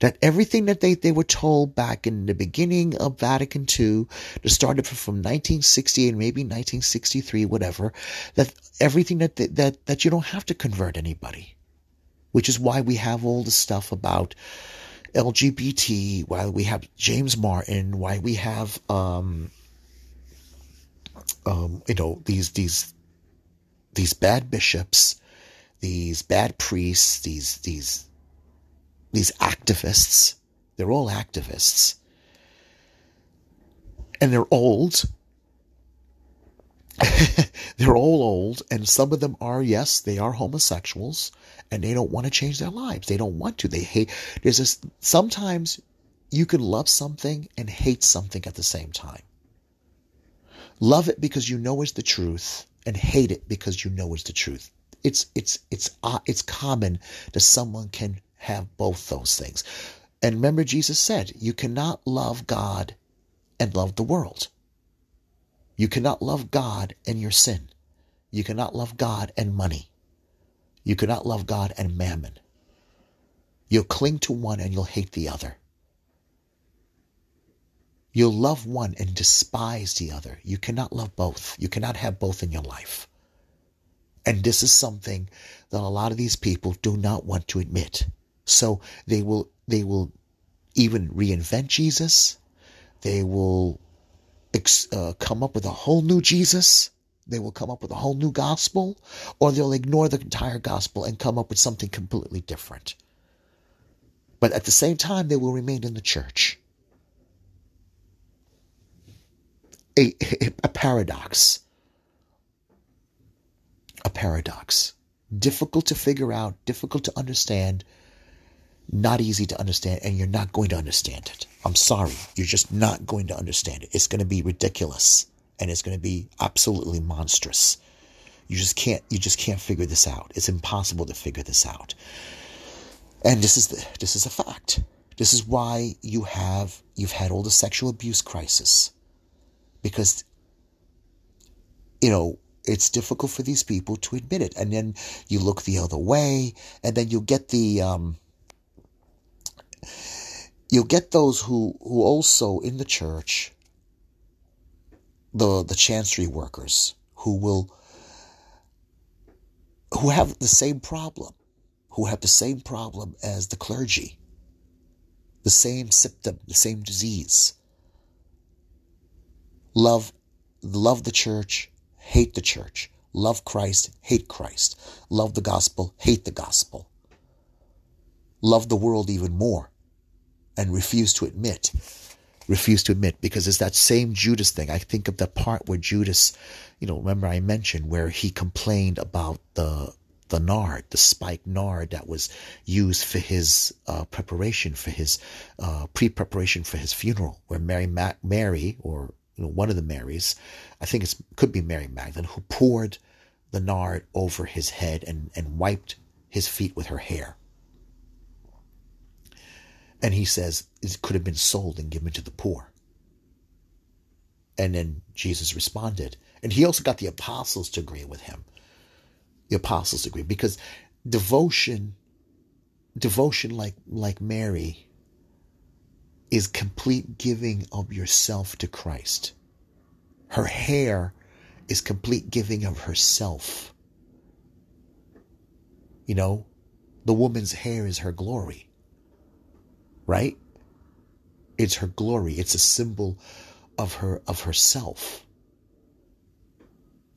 That everything that they, they were told back in the beginning of Vatican II, that started from 1968, maybe 1963, whatever, that everything that, that, that you don't have to convert anybody. Which is why we have all the stuff about LGBT, why we have James Martin, why we have, um, um, you know, these, these, these bad bishops these bad priests, these these these activists. They're all activists. And they're old. (laughs) they're all old, and some of them are, yes, they are homosexuals, and they don't want to change their lives. They don't want to. They hate. There's this. Sometimes you can love something and hate something at the same time. Love it because you know it's the truth, and hate it because you know it's the truth. It's it's it's uh, it's common that someone can have both those things. And remember, Jesus said, you cannot love God and love the world. You cannot love God and your sin. You cannot love God and money. You cannot love God and mammon. You'll cling to one and you'll hate the other. You'll love one and despise the other. You cannot love both. You cannot have both in your life. And this is something that a lot of these people do not want to admit. So they will they will even reinvent Jesus. They will uh, come up with a whole new Jesus. They will come up with a whole new gospel, or they'll ignore the entire gospel and come up with something completely different. But at the same time, they will remain in the church. A, a paradox. A paradox. Difficult to figure out, difficult to understand, not easy to understand, and you're not going to understand it. I'm sorry. You're just not going to understand it. It's going to be ridiculous and it's going to be absolutely monstrous. You just can't you just can't figure this out. It's impossible to figure this out. And this is the, this is a fact. This is why you have you've had all the sexual abuse crisis. Because you know, it's difficult for these people to admit it. And then you look the other way, and then you get the um, you'll get those who, who also in the church, the, the chancery workers, who will, who have the same problem, who have the same problem as the clergy, the same symptom, the same disease. Love, love the church, hate the church. Love Christ, hate Christ. Love the gospel, hate the gospel. Love the world even more and refuse to admit refuse to admit because it's that same Judas thing. I think of the part where Judas, you know, remember I mentioned where he complained about the the nard, the spiked nard that was used for his uh, preparation for his uh, pre-preparation for his funeral, where Mary Ma- Mary or you know, one of the Marys, I think it could be Mary Magdalene, who poured the nard over his head and, and wiped his feet with her hair. And he says it could have been sold and given to the poor. And then Jesus responded. And he also got the apostles to agree with him. The apostles agree because devotion, devotion like, like Mary, is complete giving of yourself to Christ. Her hair is complete giving of herself. You know, the woman's hair is her glory right? It's her glory. It's a symbol of her of herself.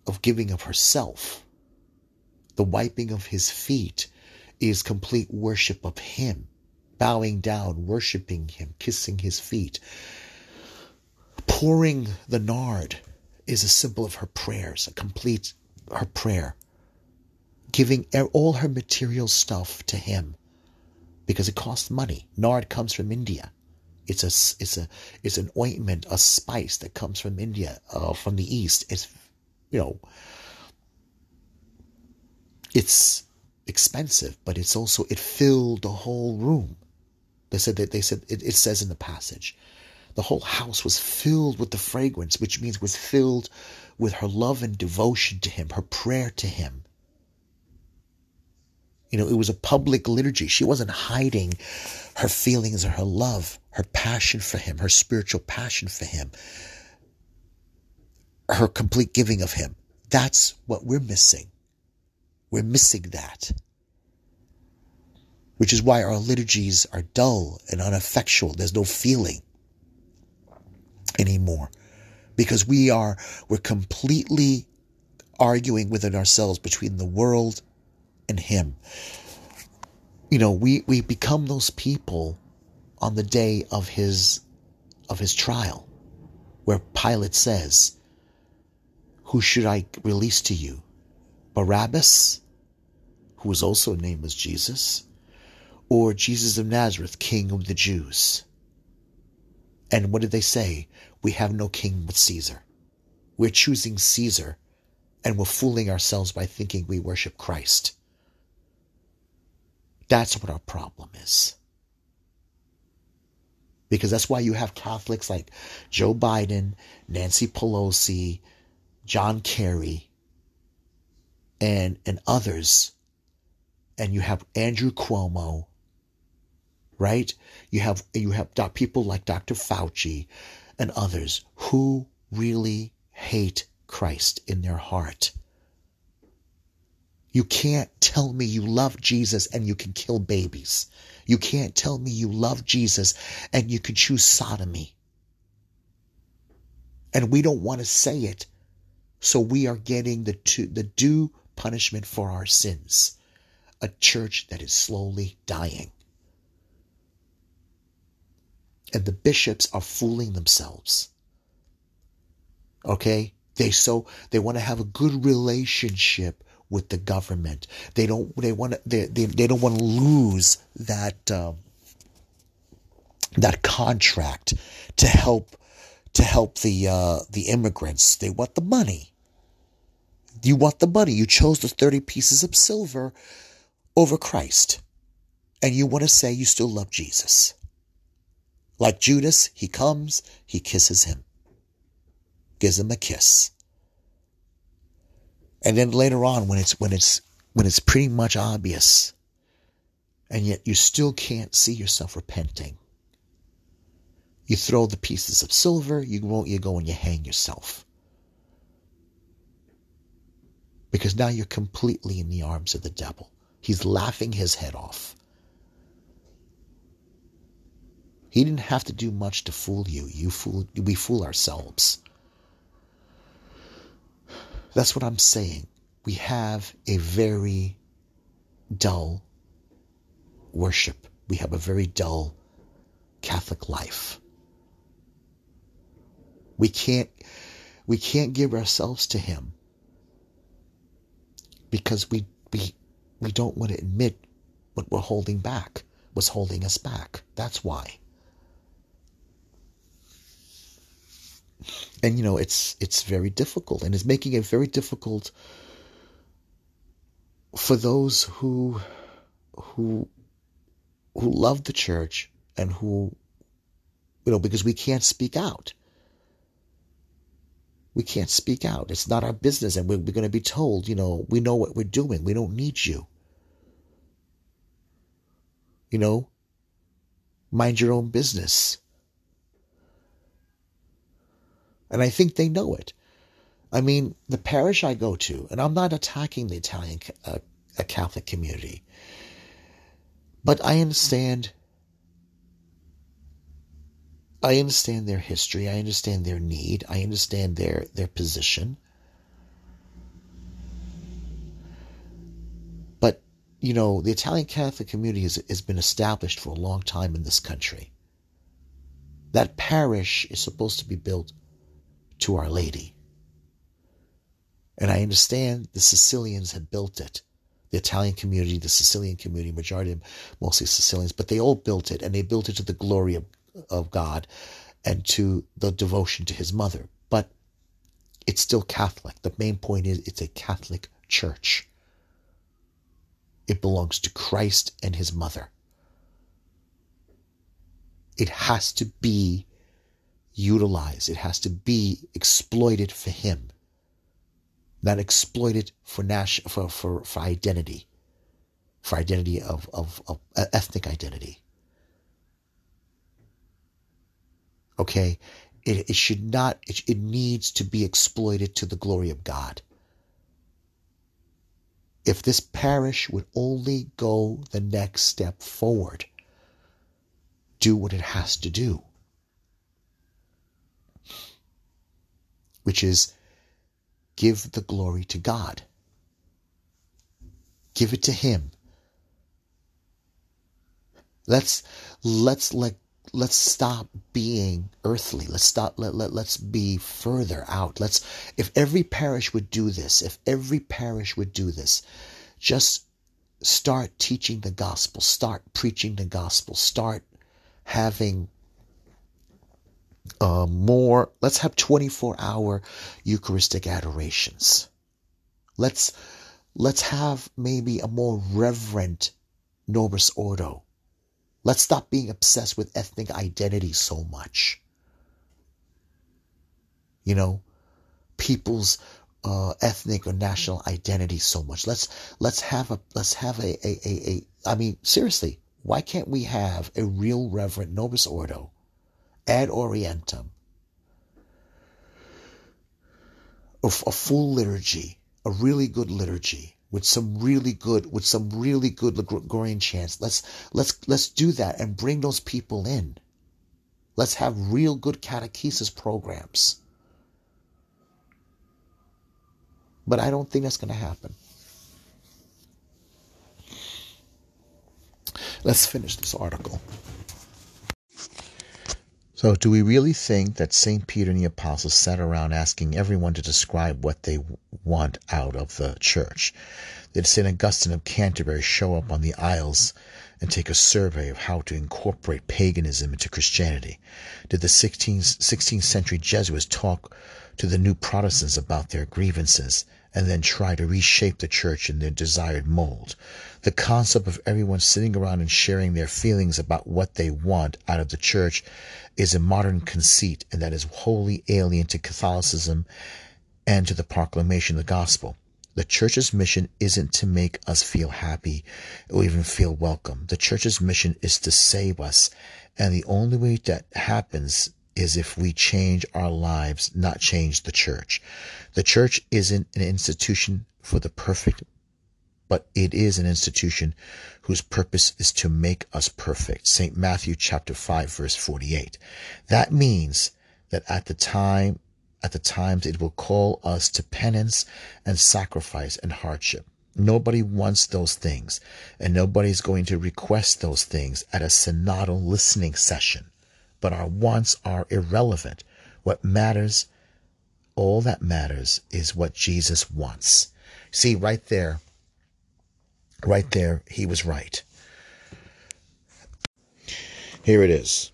Of giving of herself. The wiping of his feet is complete worship of him. Bowing down, worshiping him, kissing his feet. Pouring the nard is a symbol of her prayers, a complete her prayer. Giving all her material stuff to him because it costs money. Nard comes from India. It's a it's a it's an ointment, a spice that comes from India, uh, from the east. It's you know it's expensive, but it's also it filled the whole room. They said that they said it, it says in the passage, the whole house was filled with the fragrance, which means was filled with her love and devotion to him, her prayer to him. You know, it was a public liturgy. She wasn't hiding her feelings or her love, her passion for him, her spiritual passion for him, her complete giving of him. That's what we're missing. We're missing that. Which is why our liturgies are dull and ineffectual. There's no feeling anymore. Because we are, we're completely arguing within ourselves between the world and him. You know, we, we become those people on the day of his of his trial, where Pilate says, Who should I release to you? Barabbas, who was also named as Jesus, or Jesus of Nazareth, King of the Jews? And what did they say? We have no king but Caesar. We're choosing Caesar and we're fooling ourselves by thinking we worship Christ. That's what our problem is. Because that's why you have Catholics like Joe Biden, Nancy Pelosi, John Kerry, and, and others. And you have Andrew Cuomo, right? You have you have people like Dr. Fauci and others who really hate Christ in their heart. You can't tell me you love Jesus and you can kill babies. You can't tell me you love Jesus and you can choose sodomy. And we don't want to say it. So we are getting the, the due punishment for our sins. A church that is slowly dying. And the bishops are fooling themselves. Okay? They so they want to have a good relationship with the government. They don't they want to they, they, they don't want to lose that um, that contract to help to help the uh, the immigrants. They want the money. You want the money. You chose the 30 pieces of silver over Christ. And you want to say you still love Jesus. Like Judas, he comes, he kisses him gives him a kiss. And then later on, when it's when it's when it's pretty much obvious, and yet you still can't see yourself repenting, you throw the pieces of silver. You go, you go and you hang yourself because now you're completely in the arms of the devil. He's laughing his head off. He didn't have to do much to fool you. You fool, we fool ourselves. That's what I'm saying. We have a very dull worship. We have a very dull Catholic life. We can't we can't give ourselves to him because we we we don't want to admit what we're holding back, what's holding us back. That's why. And you know it's it's very difficult and it's making it very difficult for those who who who love the church and who you know because we can't speak out. We can't speak out. It's not our business and we're, we're going to be told you know we know what we're doing. We don't need you. You know? Mind your own business And I think they know it. I mean, the parish I go to, and I'm not attacking the Italian uh, Catholic community, but I understand. I understand their history. I understand their need. I understand their their position. But you know, the Italian Catholic community has, has been established for a long time in this country. That parish is supposed to be built to Our Lady. And I understand the Sicilians had built it. The Italian community, the Sicilian community, majority of mostly Sicilians, but they all built it and they built it to the glory of, of God and to the devotion to his mother. But it's still Catholic. The main point is it's a Catholic church. It belongs to Christ and his mother. It has to be utilized. It has to be exploited for him, not exploited for national for, for, for identity, for identity of, of, of ethnic identity. Okay, it, it should not. It, it needs to be exploited to the glory of God. If this parish would only go the next step forward, do what it has to do which is give the glory to God. Give it to him. Let's let's let let's stop being earthly let's stop let, let, let's be further out let's if every parish would do this if every parish would do this just start teaching the gospel start preaching the gospel start having uh, more let's have 24 hour eucharistic adorations let's let's have maybe a more reverent Novus Ordo Let's stop being obsessed with ethnic identity so much. You know, people's uh, ethnic or national identity so much. Let's let's have a let's have a, a, a, a I mean seriously, why can't we have a real reverent Novus Ordo ad orientem, a, full liturgy, a really good liturgy, with some really good with some really good Gregorian chants. Let's let's let's do that and bring those people in. Let's have real good catechesis programs. But I don't think that's going to happen. Let's finish this article. So, do we really think that St. Peter and the apostles sat around asking everyone to describe what they want out of the church? Did St. Augustine of Canterbury show up on the isles and take a survey of how to incorporate paganism into Christianity? Did the 16th, 16th century Jesuits talk to the new Protestants about their grievances and then try to reshape the church in their desired mold? The concept of everyone sitting around and sharing their feelings about what they want out of the church is a modern conceit and that is wholly alien to Catholicism and to the proclamation of the gospel. The church's mission isn't to make us feel happy or even feel welcome. The church's mission is to save us. And the only way that happens is if we change our lives, not change the church. The church isn't an institution for the perfect, but it is an institution whose purpose is to make us perfect. St. Matthew chapter 5 verse 48. That means that at the time at the times it will call us to penance and sacrifice and hardship. Nobody wants those things, and nobody's going to request those things at a synodal listening session. But our wants are irrelevant. What matters, all that matters, is what Jesus wants. See, right there, Right there, he was right. Here it is.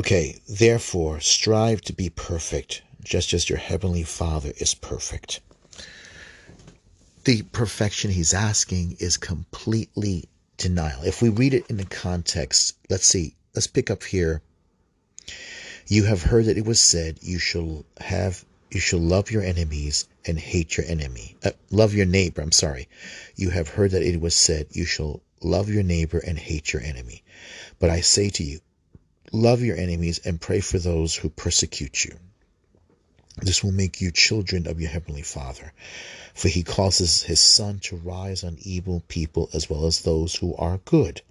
Okay, therefore, strive to be perfect, just as your heavenly Father is perfect. The perfection he's asking is completely denial. If we read it in the context, let's see, let's pick up here. You have heard that it was said, You shall have you shall love your enemies and hate your enemy. Uh, love your neighbor, I'm sorry. You have heard that it was said, You shall love your neighbor and hate your enemy. But I say to you, love your enemies and pray for those who persecute you. This will make you children of your heavenly Father, for he causes his sun to rise on evil people as well as those who are good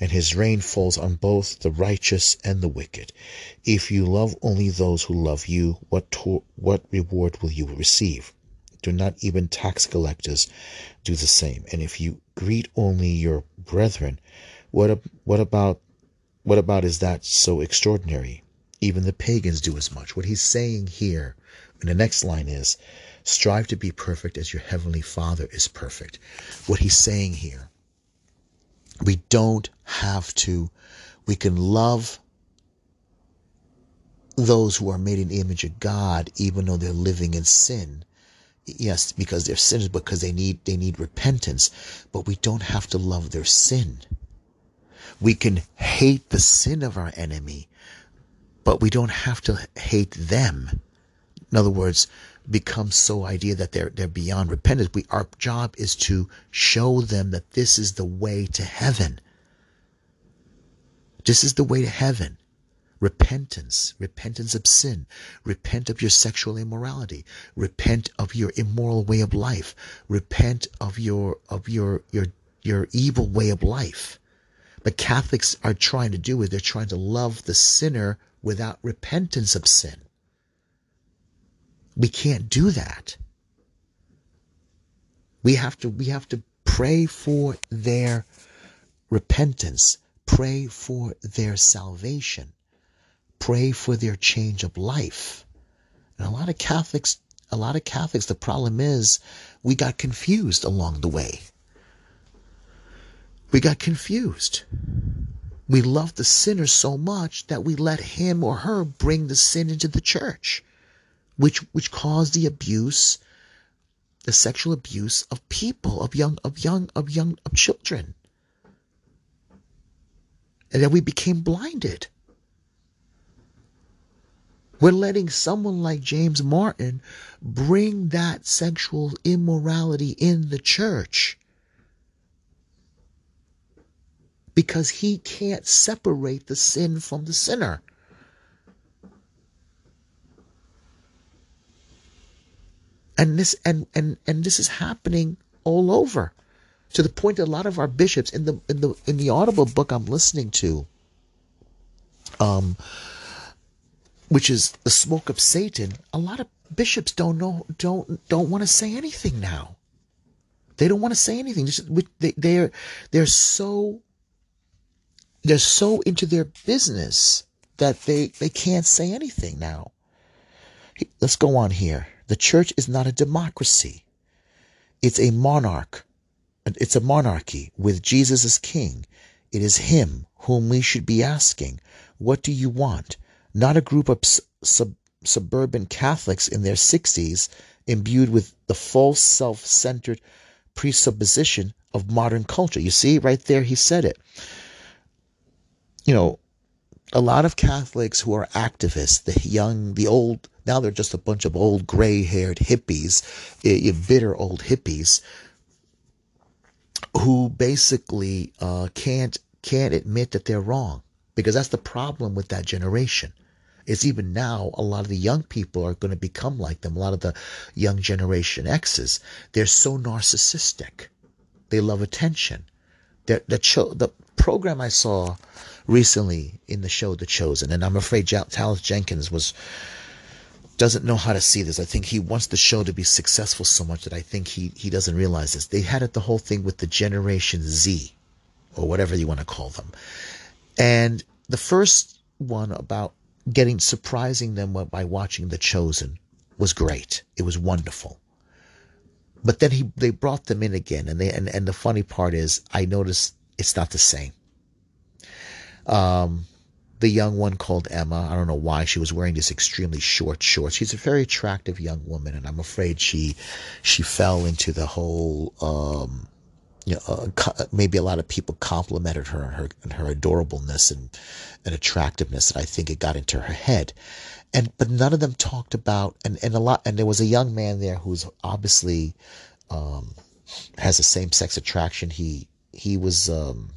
and his rain falls on both the righteous and the wicked. If you love only those who love you, what, to- what reward will you receive? Do not even tax collectors do the same? And if you greet only your brethren, what, what about what about is that so extraordinary? Even the pagans do as much. What he's saying here in the next line is strive to be perfect as your heavenly Father is perfect. What he's saying here we don't have to. We can love those who are made in the image of God, even though they're living in sin. Yes, because they're sinners, because they need they need repentance. But we don't have to love their sin. We can hate the sin of our enemy, but we don't have to hate them. In other words, become so idea that they're they're beyond repentance. We our job is to show them that this is the way to heaven. This is the way to heaven. Repentance, repentance of sin, repent of your sexual immorality, repent of your immoral way of life, repent of your of your your your evil way of life. But Catholics are trying to do is they're trying to love the sinner without repentance of sin. We can't do that. We have to we have to pray for their repentance, pray for their salvation, pray for their change of life. And a lot of Catholics, a lot of Catholics, the problem is we got confused along the way. We got confused. We love the sinner so much that we let him or her bring the sin into the church, which which caused the abuse, the sexual abuse of people, of young of young of young of children. And then we became blinded. We're letting someone like James Martin bring that sexual immorality in the church because he can't separate the sin from the sinner. And this and and and this is happening all over to the point that a lot of our bishops in the in the in the audible book I'm listening to um which is the smoke of Satan, a lot of bishops don't know don't don't want to say anything now. They don't want to say anything. They, they're they're so they're so into their business that they they can't say anything now. Let's go on here. The church is not a democracy. It's a monarch. It's a monarchy with Jesus as king. It is him whom we should be asking, what do you want? not a group of sub- suburban Catholics in their 60s imbued with the false self centered presupposition of modern culture. You see, right there, he said it. You know, a lot of Catholics who are activists, the young, the old, now they're just a bunch of old gray haired hippies, bitter old hippies, who basically uh, can't can't admit that they're wrong because that's the problem with that generation It's even now a lot of the young people are going to become like them. A lot of the young generation X's, they're so narcissistic. They love attention. They're, the, cho- the program I saw recently in the show The Chosen, and I'm afraid Dallas Jenkins was doesn't know how to see this. I think he wants the show to be successful so much that I think he he doesn't realize this. They had it the whole thing with the Generation Z, or whatever you want to call them, and the first one about getting surprising them by watching The Chosen was great. It was wonderful. But then he they brought them in again, and they and, and the funny part is I noticed it's not the same. Um, the young one called Emma. I don't know why she was wearing these extremely short shorts. She's a very attractive young woman, and I'm afraid she she fell into the whole um, you know, uh, maybe a lot of people complimented her and her and her adorableness and, and attractiveness, and I think it got into her head. And but none of them talked about and, and a lot and there was a young man there who's obviously um, has a same sex attraction. He he was um,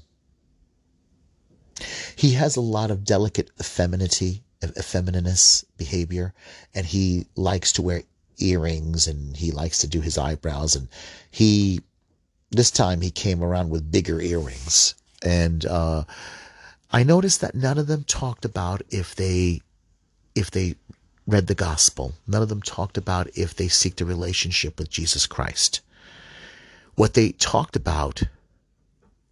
he has a lot of delicate femininity, effeminateness behavior, and he likes to wear earrings and he likes to do his eyebrows and he this time he came around with bigger earrings. And uh, I noticed that none of them talked about if they if they read the gospel. None of them talked about if they seek a relationship with Jesus Christ. What they talked about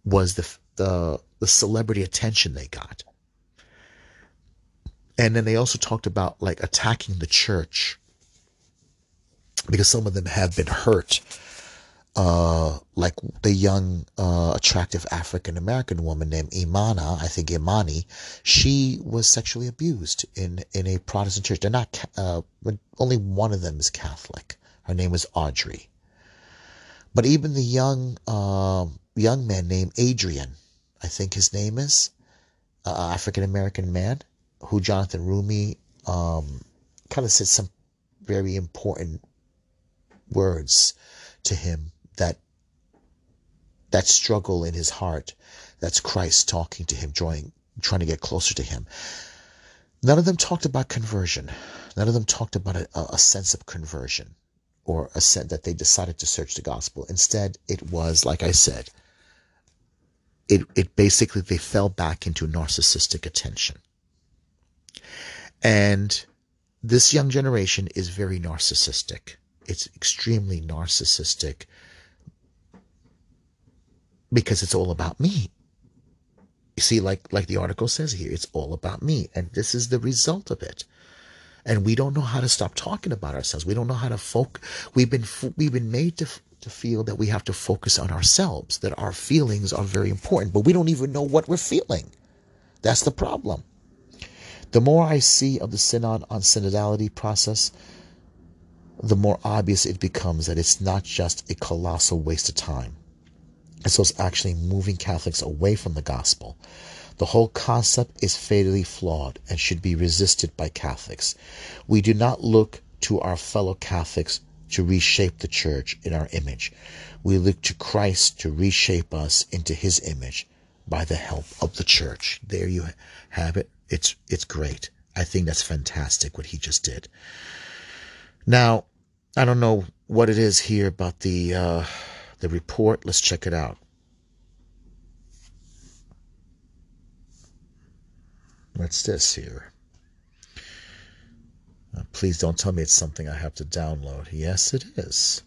was the the the celebrity attention they got. And then they also talked about like attacking the church because some of them have been hurt uh, like the young, uh, attractive African American woman named Imana, I think Imani, she was sexually abused in, in a Protestant church. They're not, uh, only one of them is Catholic. Her name was Audrey. But even the young, uh, young man named Adrian, I think his name is, uh, African American man, who Jonathan Roumie, um, kind of said some very important words to him that that struggle in his heart that's Christ talking to him, drawing, trying to get closer to him. None of them talked about conversion. None of them talked about a, a sense of conversion or a sense that they decided to search the gospel. Instead, it was, like I said, it, it basically, they fell back into narcissistic attention. And this young generation is very narcissistic. It's extremely narcissistic because it's all about me. You see, like like the article says here, it's all about me, and this is the result of it. And we don't know how to stop talking about ourselves. We don't know how to folk. We've been we've been made to to feel that we have to focus on ourselves, that our feelings are very important, but we don't even know what we're feeling. That's the problem. The more I see of the synod on synodality process, the more obvious it becomes that it's not just a colossal waste of time. It's actually moving Catholics away from the gospel. The whole concept is fatally flawed and should be resisted by Catholics. We do not look to our fellow Catholics to reshape the church in our image. We look to Christ to reshape us into his image by the help of the church. There you have it. It's it's great. I think that's fantastic what he just did. Now, I don't know what it is here about the uh, the report. Let's check it out. What's this here? Uh, please don't tell me it's something I have to download. Yes, it is.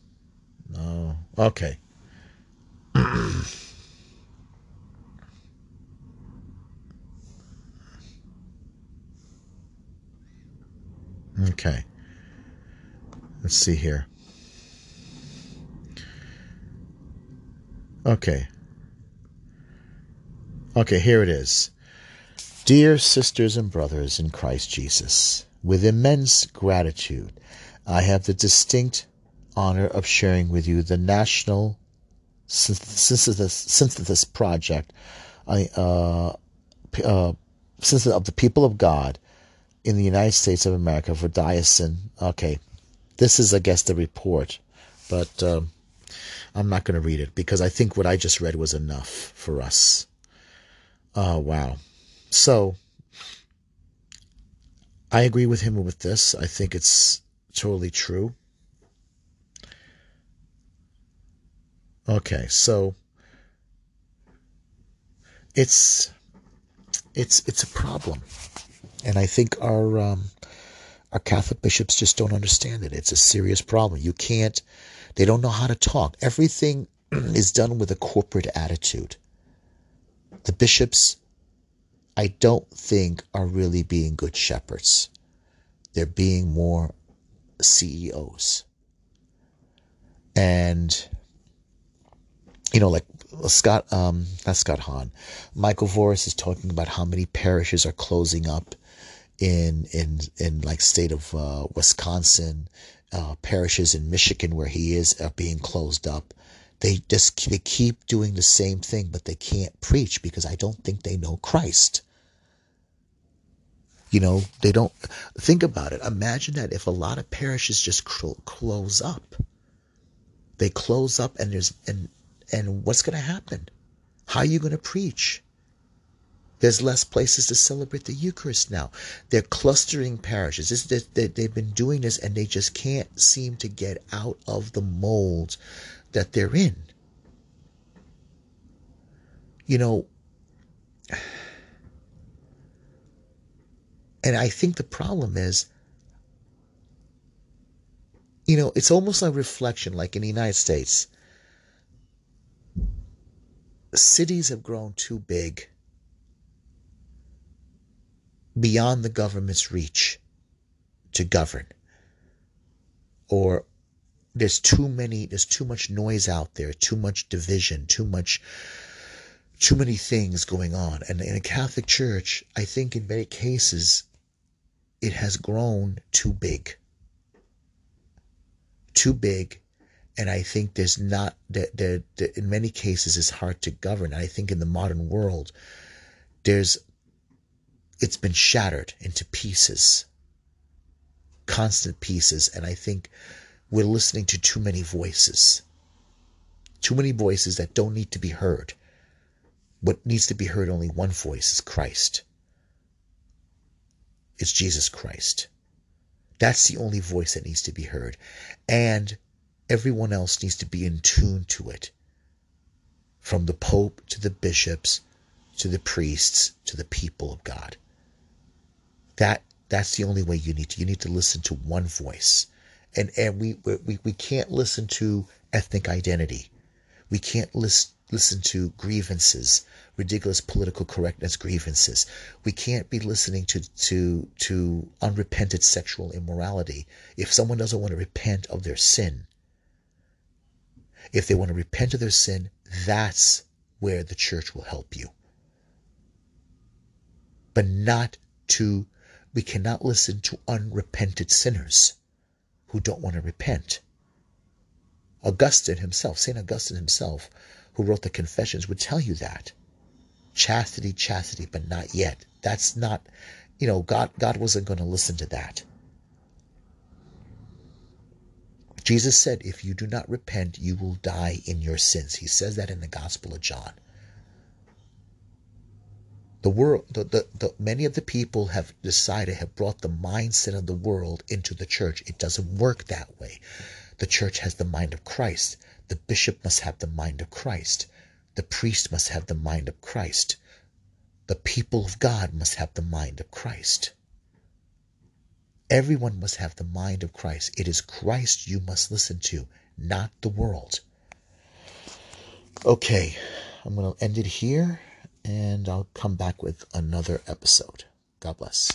No. Okay. (clears throat) okay. Let's see here. Okay. Okay, here it is. Dear sisters and brothers in Christ Jesus, with immense gratitude, I have the distinct honor of sharing with you the National Synthesis, Project uh, uh, of the People of God in the United States of America for diocesan. Okay, this is, I guess, the report, but um, I'm not going to read it because I think what I just read was enough for us. Oh, wow. So, I agree with him with this. I think it's totally true. Okay, so it's it's it's a problem, and I think our um, our Catholic bishops just don't understand it. It's a serious problem. You can't. They don't know how to talk. Everything (clears throat) is done with a corporate attitude. The bishops I don't think are really being good shepherds. They're being more CEOs. And, you know, like Scott, um, Scott Hahn, Michael Voris is talking about how many parishes are closing up in, in, in like state of uh, Wisconsin, uh, parishes in Michigan where he is are being closed up. They just they keep doing the same thing, but they can't preach because I don't think they know Christ. You know, they don't think about it. Imagine that if a lot of parishes just close up, they close up, and there's and and what's going to happen? How are you going to preach? There's less places to celebrate the Eucharist now. They're clustering parishes. This, they, they've been doing this, and they just can't seem to get out of the mold that they're in. You know. And I think the problem is, you know, it's almost like reflection, like in the United States. Cities have grown too big beyond the government's reach to govern. Or there's too many, there's too much noise out there, too much division, too much too many things going on. And in a Catholic Church, I think in many cases, it has grown too big. Too big. And I think there's not, that there, in many cases, it's hard to govern. And I think in the modern world, there's, it's been shattered into pieces, constant pieces. And I think we're listening to too many voices, too many voices that don't need to be heard. What needs to be heard, only one voice is Christ It's Jesus Christ. That's the only voice that needs to be heard. And everyone else needs to be in tune to it. From the Pope to the bishops to the priests to the people of God. That that's the only way you need to. You need to listen to one voice. And and we we, we can't listen to ethnic identity. We can't list, listen to grievances, ridiculous political correctness grievances. We can't be listening to to to unrepented sexual immorality. If someone doesn't want to repent of their sin, if they want to repent of their sin, that's where the church will help you. But not to we cannot listen to unrepented sinners who don't want to repent. Augustine himself, St. Augustine himself, who wrote the Confessions, would tell you that. Chastity, chastity, but not yet. That's not, you know, God, God wasn't going to listen to that. Jesus said, if you do not repent, you will die in your sins. He says that in the Gospel of John. The world, the, the, the, many of the people have decided, have brought the mindset of the world into the church. It doesn't work that way. The church has the mind of Christ. The bishop must have the mind of Christ. The priest must have the mind of Christ. The people of God must have the mind of Christ. Everyone must have the mind of Christ. It is Christ you must listen to, not the world. Okay, I'm going to end it here and I'll come back with another episode. God bless.